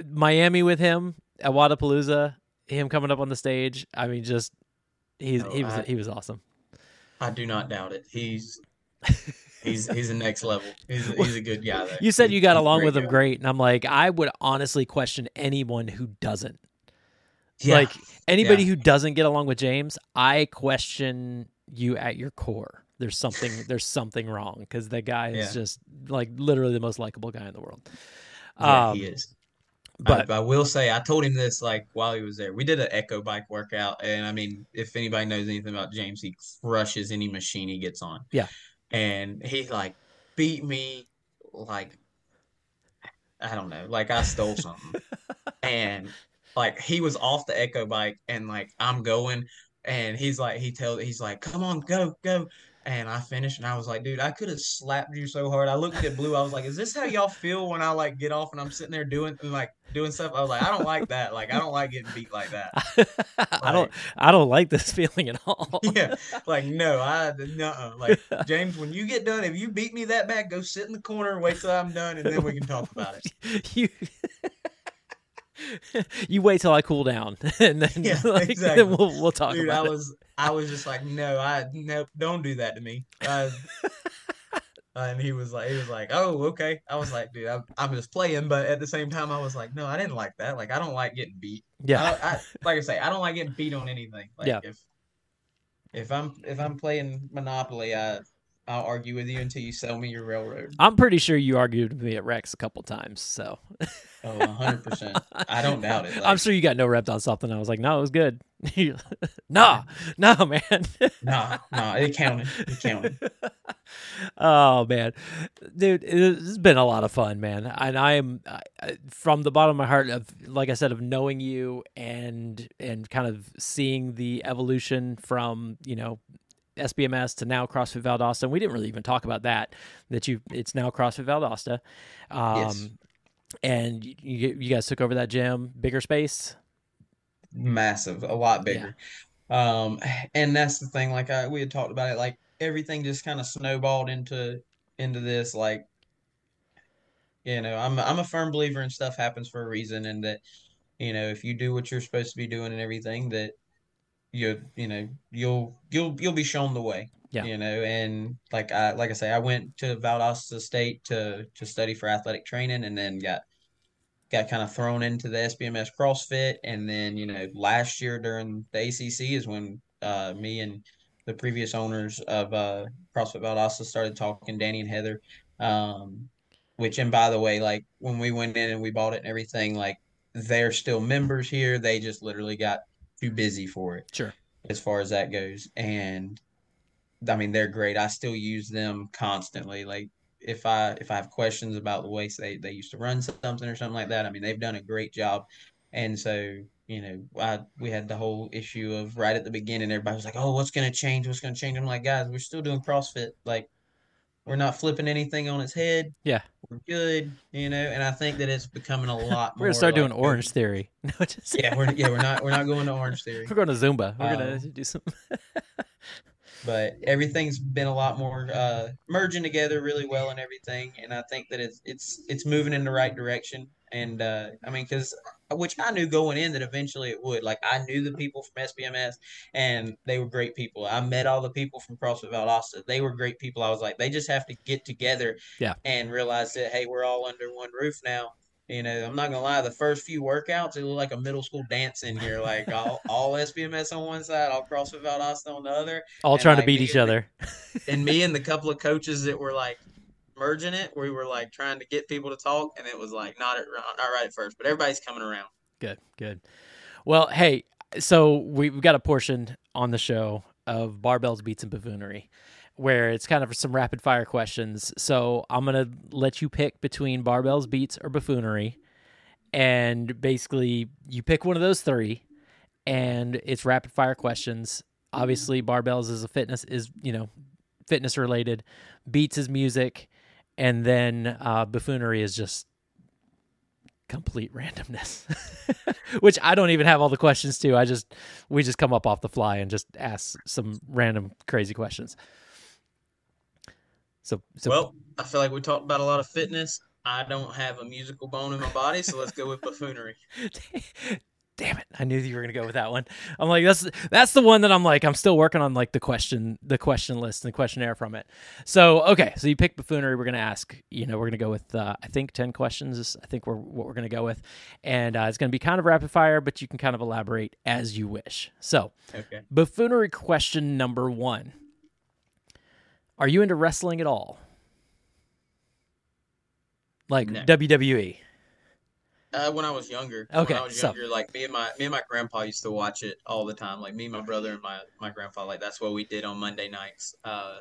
Miami with him at Wodapalooza. Him coming up on the stage. I mean, just he's Oh, he was I- he was awesome. I do not doubt it. He's he's he's the next level. He's a, he's a good guy. Though. You said He- you got along with him guy. great, and I'm like, I would honestly question anyone who doesn't. Yeah. Like anybody Yeah. who doesn't get along with James, I question you at your core. There's something there's something wrong because the guy is Yeah. just like literally the most likable guy in the world. Yeah, Um, he is. But I, I will say, I told him this like while he was there. We did an echo bike workout, and I mean, if anybody knows anything about James, he crushes any machine he gets on. Yeah. and he like beat me like I don't know, like I stole something, and like he was off the echo bike, and like I'm going, and he's like, he tells, he's like, come on, go, go. And I finished, and I was like, dude, I could have slapped you so hard. I looked at Blue. I was like, is this how y'all feel when I like get off and I'm sitting there doing like doing stuff? I was like, I don't like that. Like, I don't like getting beat like that. I don't I don't like this feeling at all. Yeah, like no, I no, like James. When you get done, if you beat me that bad, go sit in the corner, wait till I'm done, and then we can talk about it. you you wait till I cool down, and then Yeah, like, exactly. then we'll we'll talk Dude, I about it. was I was just like, no, I no, don't do that to me. I, and he was like, he was like, oh, okay. I was like, dude, I'm, I'm just playing, but at the same time, I was like, no, I didn't like that. Like, I don't like getting beat. Yeah, I, I like I say, I don't like getting beat on anything. Like Yeah. if if I'm if I'm playing Monopoly, I I'll argue with you until you sell me your railroad. I'm pretty sure you argued with me at Rex a couple times, so Oh, 100%. I don't doubt it. I'm sure you got no repped on something. I was like, no, it was good. nah, no, man. Nah, nah, it counted. It counted. oh man, dude, it's been a lot of fun, man. And I am I- from the bottom of my heart of, like I said, of knowing you and and kind of seeing the evolution from you know SBMS to now CrossFit Valdosta. And we didn't really even talk about that. That you, it's now CrossFit Valdosta. Um, Yes. And you, you guys took over that gym, bigger space. Massive, a lot bigger. Um, and that's the thing, like I we had talked about it, like everything just kind of snowballed into into this, like you know, I'm I'm a firm believer in stuff happens for a reason and that, you know, if you do what you're supposed to be doing and everything, that you you know you'll you'll you'll be shown the way. Yeah. You know, and like I like I say, I went to Valdosta State to to study for athletic training, and then got got kind of thrown into the SBMS CrossFit, and then you know last year during the ACC is when uh, me and the previous owners of uh, CrossFit Valdosta started talking, Danny and Heather. Um, which and by the way, like when we went in and we bought it and everything, like they're still members here. They just literally got too busy for it Sure. as far as that goes. And I mean, they're great. I still use them constantly. Like if I if I have questions about the way they they used to run something or something like that, I mean, they've done a great job. And so you know, I we had the whole issue of right at the beginning, everybody was like, "Oh, what's going to change? What's going to change?" I'm like, guys, we're still doing CrossFit. Like, we're not flipping anything on its head. Yeah. We're good, you know. And I think that it's becoming a lot. We're gonna start doing like- Orange Theory. No, just Yeah, we're yeah we're not we're not going to Orange Theory. we're going to Zumba. We're gonna Um, do some. but everything's been a lot more uh, merging together really well and everything and i think that it's it's it's moving in the right direction and uh, i mean because which i knew going in that eventually it would like i knew the people from sbms and they were great people i met all the people from crossfit valdosta they were great people i was like they just have to get together Yeah. and realize that hey we're all under one roof now you know, I'm not gonna lie. The first few workouts, it looked like a middle school dance in here. Like all, all SBMS on one side, all CrossFit Valdosta on the other All trying to beat each the- other. and me and the couple of coaches that were like merging it, we were like trying to get people to talk, and it was like not at, not right at first, but everybody's coming around. Good, good. Well, hey, so we- we've got a portion on the show of barbells, beats, and buffoonery, where it's kind of some rapid fire questions. So I'm gonna let you pick between barbells, beats, or buffoonery, and basically you pick one of those three, and it's rapid fire questions. Obviously, barbells is a fitness is you know fitness related, beats is music, and then uh, buffoonery is just complete randomness which i don't even have all the questions to i just we just come up off the fly and just ask some random crazy questions so so well, I feel like we talked about a lot of fitness. I don't have a musical bone in my body, so let's go with buffoonery. damn it i knew you were gonna go with that one. I'm like that's that's the one that i'm like i'm still working on like the question the question list and the questionnaire from it. So okay so you pick buffoonery we're gonna ask you know we're gonna go with uh, i think 10 questions i think we're what we're gonna go with. And uh, it's gonna be kind of rapid fire but you can kind of elaborate as you wish. So Okay. buffoonery question number one. Are you into wrestling at all? Like No. wwe Uh, when I was younger, Okay, when I was so- younger, like me and my me and my grandpa used to watch it all the time. Like me, my brother, and my my grandpa. Like that's what we did on Monday nights. Uh,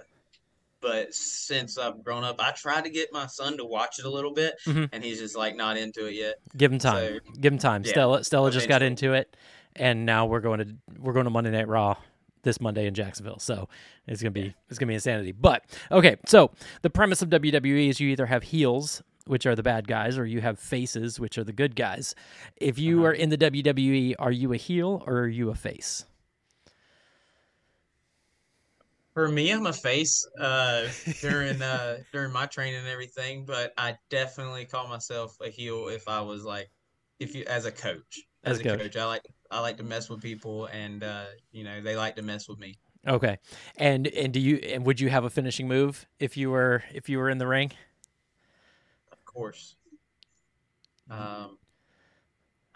but since I've grown up, I tried to get my son to watch it a little bit, Mhm. and he's just like not into it yet. Give him time. So, Give him time. yeah, Stella Stella just got into it, and now we're going to we're going to Monday Night Raw this Monday in Jacksonville. So it's gonna be it's gonna be insanity. But okay, so the premise of WWE is you either have heels, which are the bad guys, or you have faces, which are the good guys. If you Uh-huh. are in the WWE, are you a heel or are you a face? For me, I'm a face uh, during uh, during my training and everything, but I definitely call myself a heel if I was like, if you as a coach. As As, a coach. coach. I like I like to mess with people, and uh, you know they like to mess with me. Okay, and and do you and would you have a finishing move if you were if you were in the ring? Course. Um,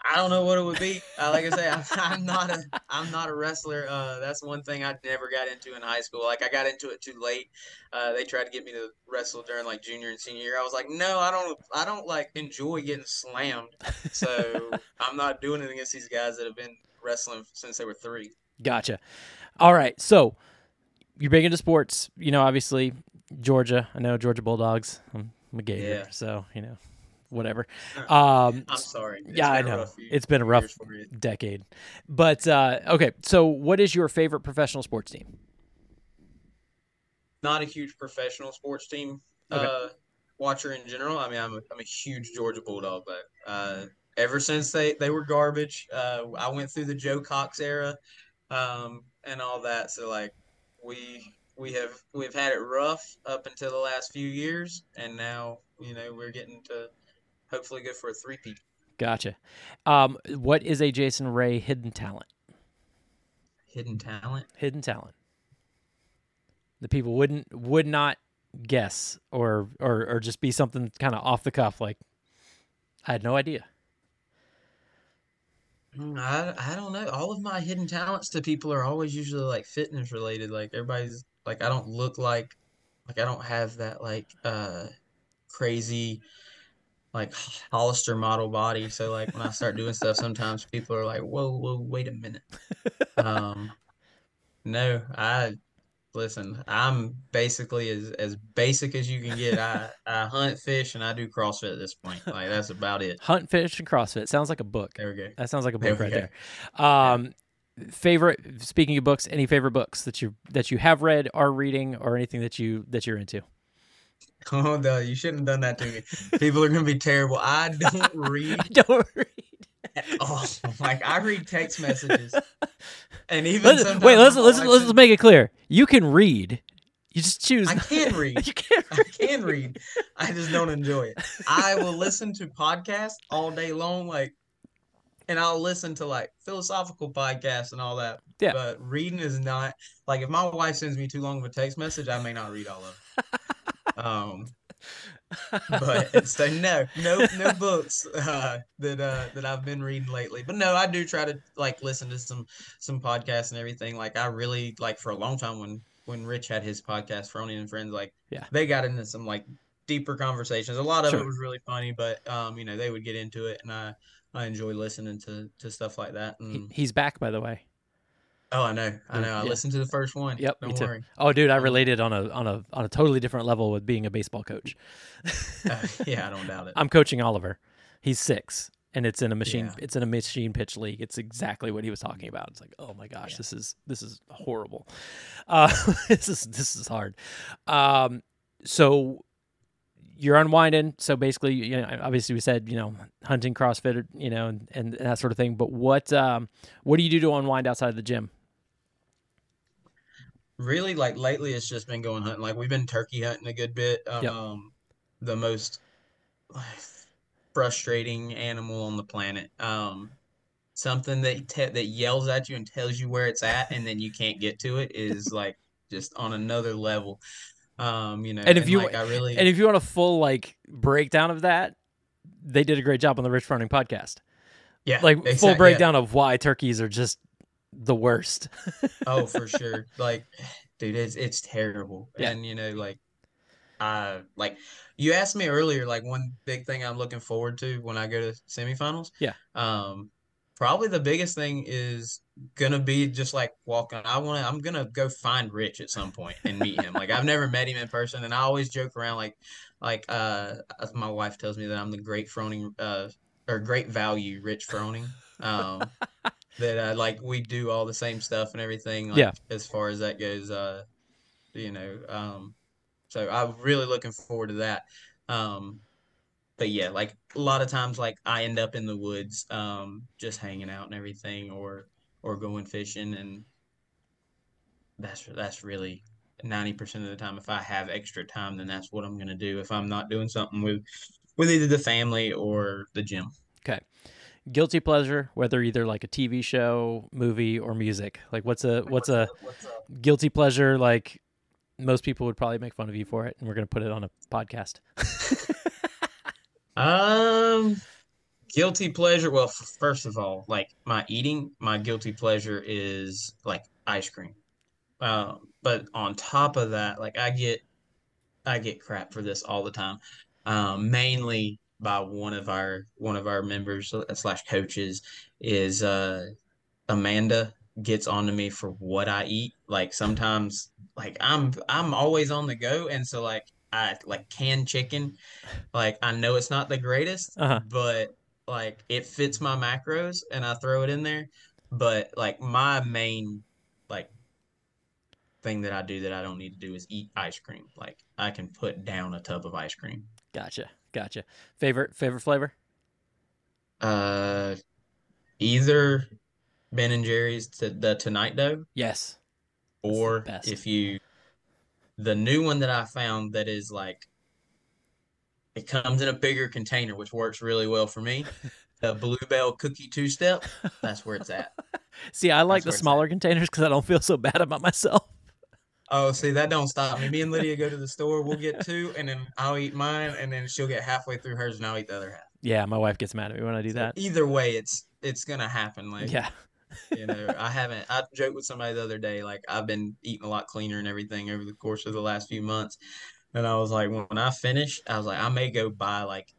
I don't know what it would be. Uh, like I say, I'm, I'm not a I'm not a wrestler. Uh, that's one thing I never got into in high school. Like I got into it too late. Uh, they tried to get me to wrestle during like junior and senior year. I was like, no, I don't. I don't like enjoy getting slammed. So I'm not doing it against these guys that have been wrestling since they were three. Gotcha. All right. So you're big into sports. You know, obviously Georgia. I know Georgia Bulldogs. I'm, I'm a gator, Yeah. so you know, whatever. Um, I'm sorry. It's yeah, I know. It's been a rough years for you. decade. But uh, okay. So what is your favorite professional sports team? not a huge professional sports team Okay. uh, watcher in general. I mean, I'm a, I'm a huge Georgia Bulldog, but uh, ever since they, they were garbage, uh, I went through the Joe Cox era um, and all that. So like we we have we've had it rough up until the last few years, and now you know we're getting to hopefully go for a three-peat. Gotcha. Um, what is a Jason Ray hidden talent? hidden talent. Hidden talent. The people wouldn't would not guess or or or just be something kind of off the cuff like I had no idea. Mm, I I don't know. All of my hidden talents to people are always usually like fitness related. Like everybody's like I don't look like like I don't have that like uh crazy like Hollister model body. So like when I start doing stuff, sometimes people are like, "Whoa, whoa, wait a minute." Um, no, I listen. I'm basically as as basic as you can get. I I hunt, fish, and I do CrossFit at this point. Like that's about it. Hunt, fish, and CrossFit sounds like a book. There we go. That sounds like a book we right go. there. Um, favorite. Speaking of books, any favorite books that you that you have read, are reading, or anything that you that you're into? Oh no, you shouldn't have done that to me. People are gonna be terrible. I don't read Don't read. All. Like I read text messages, and even wait, let's let's let's make it clear. You can read. You just choose. I can read. you can I can read. I just don't enjoy it. I will listen to podcasts all day long, like, and I'll listen to like philosophical podcasts and all that. Yeah. But reading is not like if my wife sends me too long of a text message, I may not read all of it. Um, but so no, no, no books uh, that uh, that I've been reading lately. But no, I do try to like listen to some some podcasts and everything. Like I really like for a long time when when Rich had his podcast, Froning and Friends, like Yeah. they got into some like deeper conversations. A lot of Sure. it was really funny, but um, you know, they would get into it, and I I enjoy listening to to stuff like that. He- And he's back, by the way. Oh, I know, I know. I Yeah. listened to the first one. Yep, me don't too. worry. Oh, dude, I related on a on a on a totally different level with being a baseball coach. Uh, yeah, I don't doubt it. I'm coaching Oliver. He's six, and it's in a machine. Yeah. It's in a machine pitch league. It's exactly what he was talking about. It's like, oh my gosh, Yeah. this is this is horrible. Uh, this is this is hard. Um, so you're unwinding. So basically, you know, obviously we said you know hunting, CrossFit, you know, and, and that sort of thing. But what um, what do you do to unwind outside of the gym? Really like lately it's just been going hunting like we've been turkey hunting a good bit Yep. um the most frustrating animal on the planet um something that te- that yells at you and tells you where it's at and then you can't get to it is like just on another level um you know And if you- like I really And if you want a full like breakdown of that, they did a great job on the Rich Froning podcast. yeah Like full exact- yeah. breakdown of why turkeys are just the worst. Oh, for sure. Like, dude, it's it's terrible. Yeah. And you know, like, uh like you asked me earlier, like one big thing I'm looking forward to when I go to semifinals. Yeah. Um, probably the biggest thing is gonna be just like walking. I want to. I'm gonna go find Rich at some point and meet him. Like I've never met him in person, and I always joke around like, like uh, my wife tells me that I'm the great Froning, uh, or great value Rich Froning. Um, that uh, like we do all the same stuff and everything. Like, Yeah. As far as that goes, uh, you know, um, so I'm really looking forward to that. Um, but yeah, like a lot of times, like I end up in the woods, um, just hanging out and everything, or or going fishing, and that's that's really 90% of the time. If I have extra time, then that's what I'm gonna do. If I'm not doing something with with either the family or the gym. Guilty pleasure, whether either like a TV show, movie, or music. Like what's a what's a guilty pleasure like most people would probably make fun of you for it and we're gonna put it on a podcast. Um, guilty pleasure. Well, f- first of all, like my eating, my guilty pleasure is like ice cream. Um, but on top of that, like I get, I get crap for this all the time. Um, mainly by one of our one of our members uh, slash coaches is uh Amanda gets on to me for what I eat. Like sometimes, like I'm I'm always on the go, and so like I like canned chicken. Like I know it's not the greatest, Uh-huh. but like it fits my macros, and I throw it in there. But like my main like thing that I do that I don't need to do is eat ice cream. Like I can put down a tub of ice cream. Gotcha. Gotcha. Favorite favorite flavor? Uh, either Ben and Jerry's to the Tonight Dough. Yes. or if you the new one that I found that is like it comes in a bigger container, which works really well for me. the Blue Bell cookie two step, that's where it's at. See, I like That's the smaller containers because I don't feel so bad about myself. Oh, see, that don't stop me. Me and Lydia go to the store. We'll get two, and then I'll eat mine, and then she'll get halfway through hers, and I'll eat the other half. Yeah, my wife gets mad at me when I do So that. either way, it's it's gonna happen. Like, Yeah. you know, I haven't. I joked with somebody the other day. Like, I've been eating a lot cleaner and everything over the course of the last few months, and I was like, when I finish, I was like, I may go buy like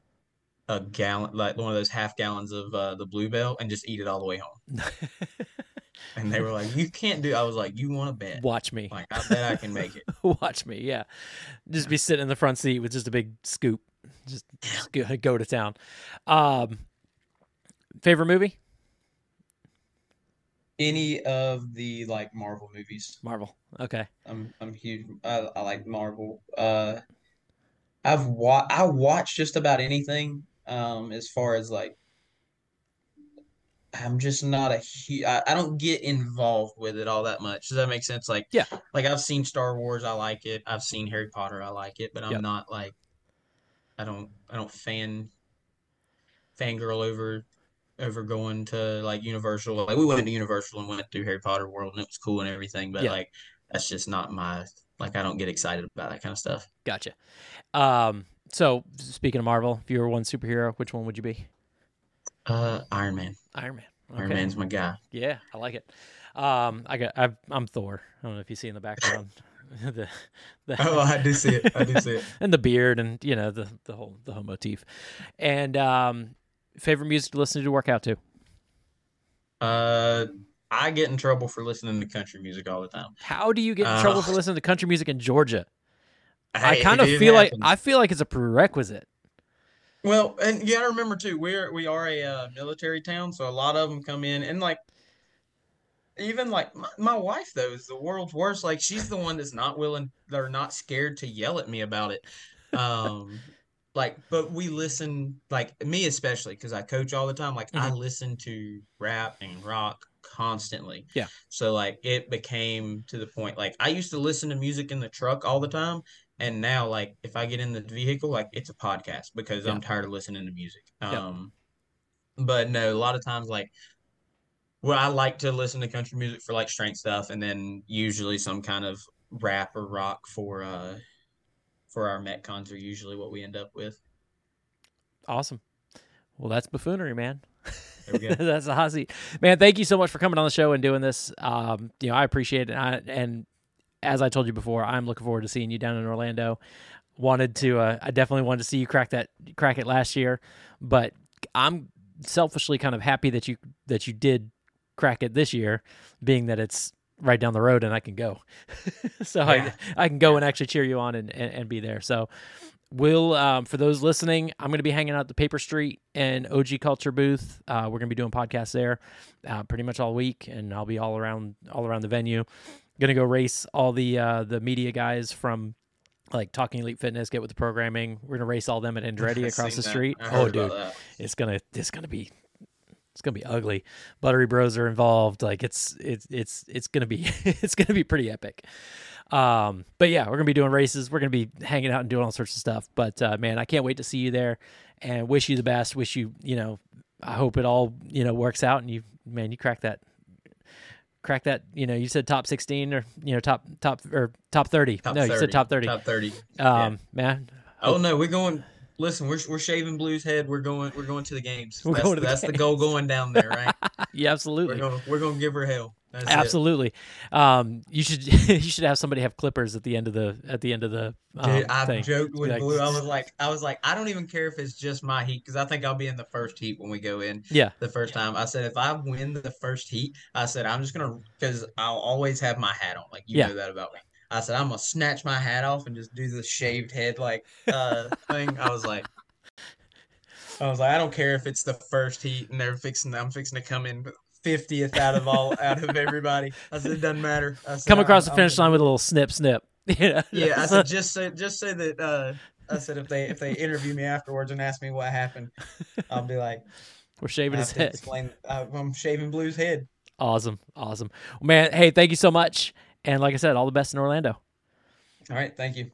a gallon, like one of those half gallons of uh, the Blue Bell, and just eat it all the way home. And they were like, "You can't do." I was like, "You want to bet? Watch me. Like, I bet I can make it." Watch me. Yeah. Just be sitting in the front seat with just a big scoop. Just, just go, go to town. Um, favorite movie? Any of the like Marvel movies. Marvel. Okay. I'm I'm huge. I, I like Marvel. Uh, I've wa I watch just about anything. Um, as far as like, I'm just not a hu I, I don't get involved with it all that much. Does that make sense? Like, Yeah. like I've seen Star Wars, I like it. I've seen Harry Potter, I like it. But I'm Yep. not like, I don't I don't fan fangirl over over going to like Universal. Like we went to Universal and went through Harry Potter World, and it was cool and everything. But Yeah. like, that's just not my like. I don't get excited about that kind of stuff. Gotcha. Um, so speaking of Marvel, if you were one superhero, which one would you be? Uh, Iron Man. Iron Man. Iron Man's my guy. Yeah, I like it. Um, I got. I've, I'm Thor. I don't know if you see in the background the, the Oh, I do see it. I do see it. and the beard and you know the the whole the whole motif. And um, favorite music to listen to to work out to? Uh, I get in trouble for listening to country music all the time. How do you get in trouble Uh, for listening to country music in Georgia? I kind of feel like. I feel like it's a prerequisite. Well, and you gotta remember too, we're we are a uh, military town, so a lot of them come in and like even like my, my wife though is the world's worst. Like she's the one that's not willing, they're not scared to yell at me about it. Um, like, but we listen, like me especially, because I coach all the time. Like I listen to rap and rock constantly. Yeah. So like it became to the point like I used to listen to music in the truck all the time. And now, like, if I get in the vehicle, like, it's a podcast because I'm tired of listening to music. Yeah. Um, but no, a lot of times, like, well, I like to listen to country music for like strength stuff, and then usually some kind of rap or rock for uh for our metcons are usually what we end up with. Awesome. Well, that's buffoonery, man. There we go. that's a hot seat, man. Thank you so much for coming on the show and doing this. Um, you know, I appreciate it. I, and as I told you before, I'm looking forward to seeing you down in Orlando. Wanted to, uh, I definitely wanted to see you crack that, crack it last year, but I'm selfishly kind of happy that you that you did crack it this year, being that it's right down the road and I can go. so Yeah. I I can go and actually cheer you on and, and, and be there. So we'll um, for those listening, I'm going to be hanging out at the Paper Street and OG Culture booth. Uh, we're going to be doing podcasts there uh, pretty much all week, and I'll be all around all around the venue. Going to go race all the uh, the media guys from like Talking Elite Fitness, get with the programming. We're gonna race all them at Andretti across the that. street. Oh, dude, it's gonna it's gonna be it's gonna be ugly. Buttery Bros are involved. Like it's it's it's it's gonna be it's gonna be pretty epic. Um, but yeah, we're gonna be doing races. We're gonna be hanging out and doing all sorts of stuff. But uh, man, I can't wait to see you there, and wish you the best. Wish you you know, I hope it all you know works out, and you man, you crack that. Crack that, you know. You said top sixteen, or you know, top top or top thirty. Top no, you 30. said top thirty. Top 30. Yeah. Um, man, Oh no, we're going. Listen, we're we're shaving Blue's head. We're going. We're going to the games. We're that's going to the that's the goal going down there, right? yeah, we're absolutely. going. We're going to give her hell. That's. Absolutely. Um, you should you should have somebody have clippers at the end of the at the end of the um, Dude, I've thing. joked with Like- Blue. I was like, I was like, I don't even care if it's just my heat because I think I'll be in the first heat when we go in Yeah, the first time. I said if I win the first heat, I said I'm just gonna because I'll always have my hat on. Like you Yeah. know that about me. I said I'm gonna snatch my hat off and just do the shaved head like uh thing. I was like, I was like, I don't care if it's the first heat and they're fixing. I'm fixing to come in fiftieth out of all out of everybody. I said it doesn't matter. I said, come across the I'm- finish I'm- line with a little snip, snip. yeah, yeah, I said just say just say that. Uh, I said if they if they interview me afterwards and ask me what happened, I'll be like, we're shaving his head. explain. Uh, I'm shaving Blue's head. Awesome, awesome, man. Hey, thank you so much, and like I said, all the best in Orlando. All right, thank you.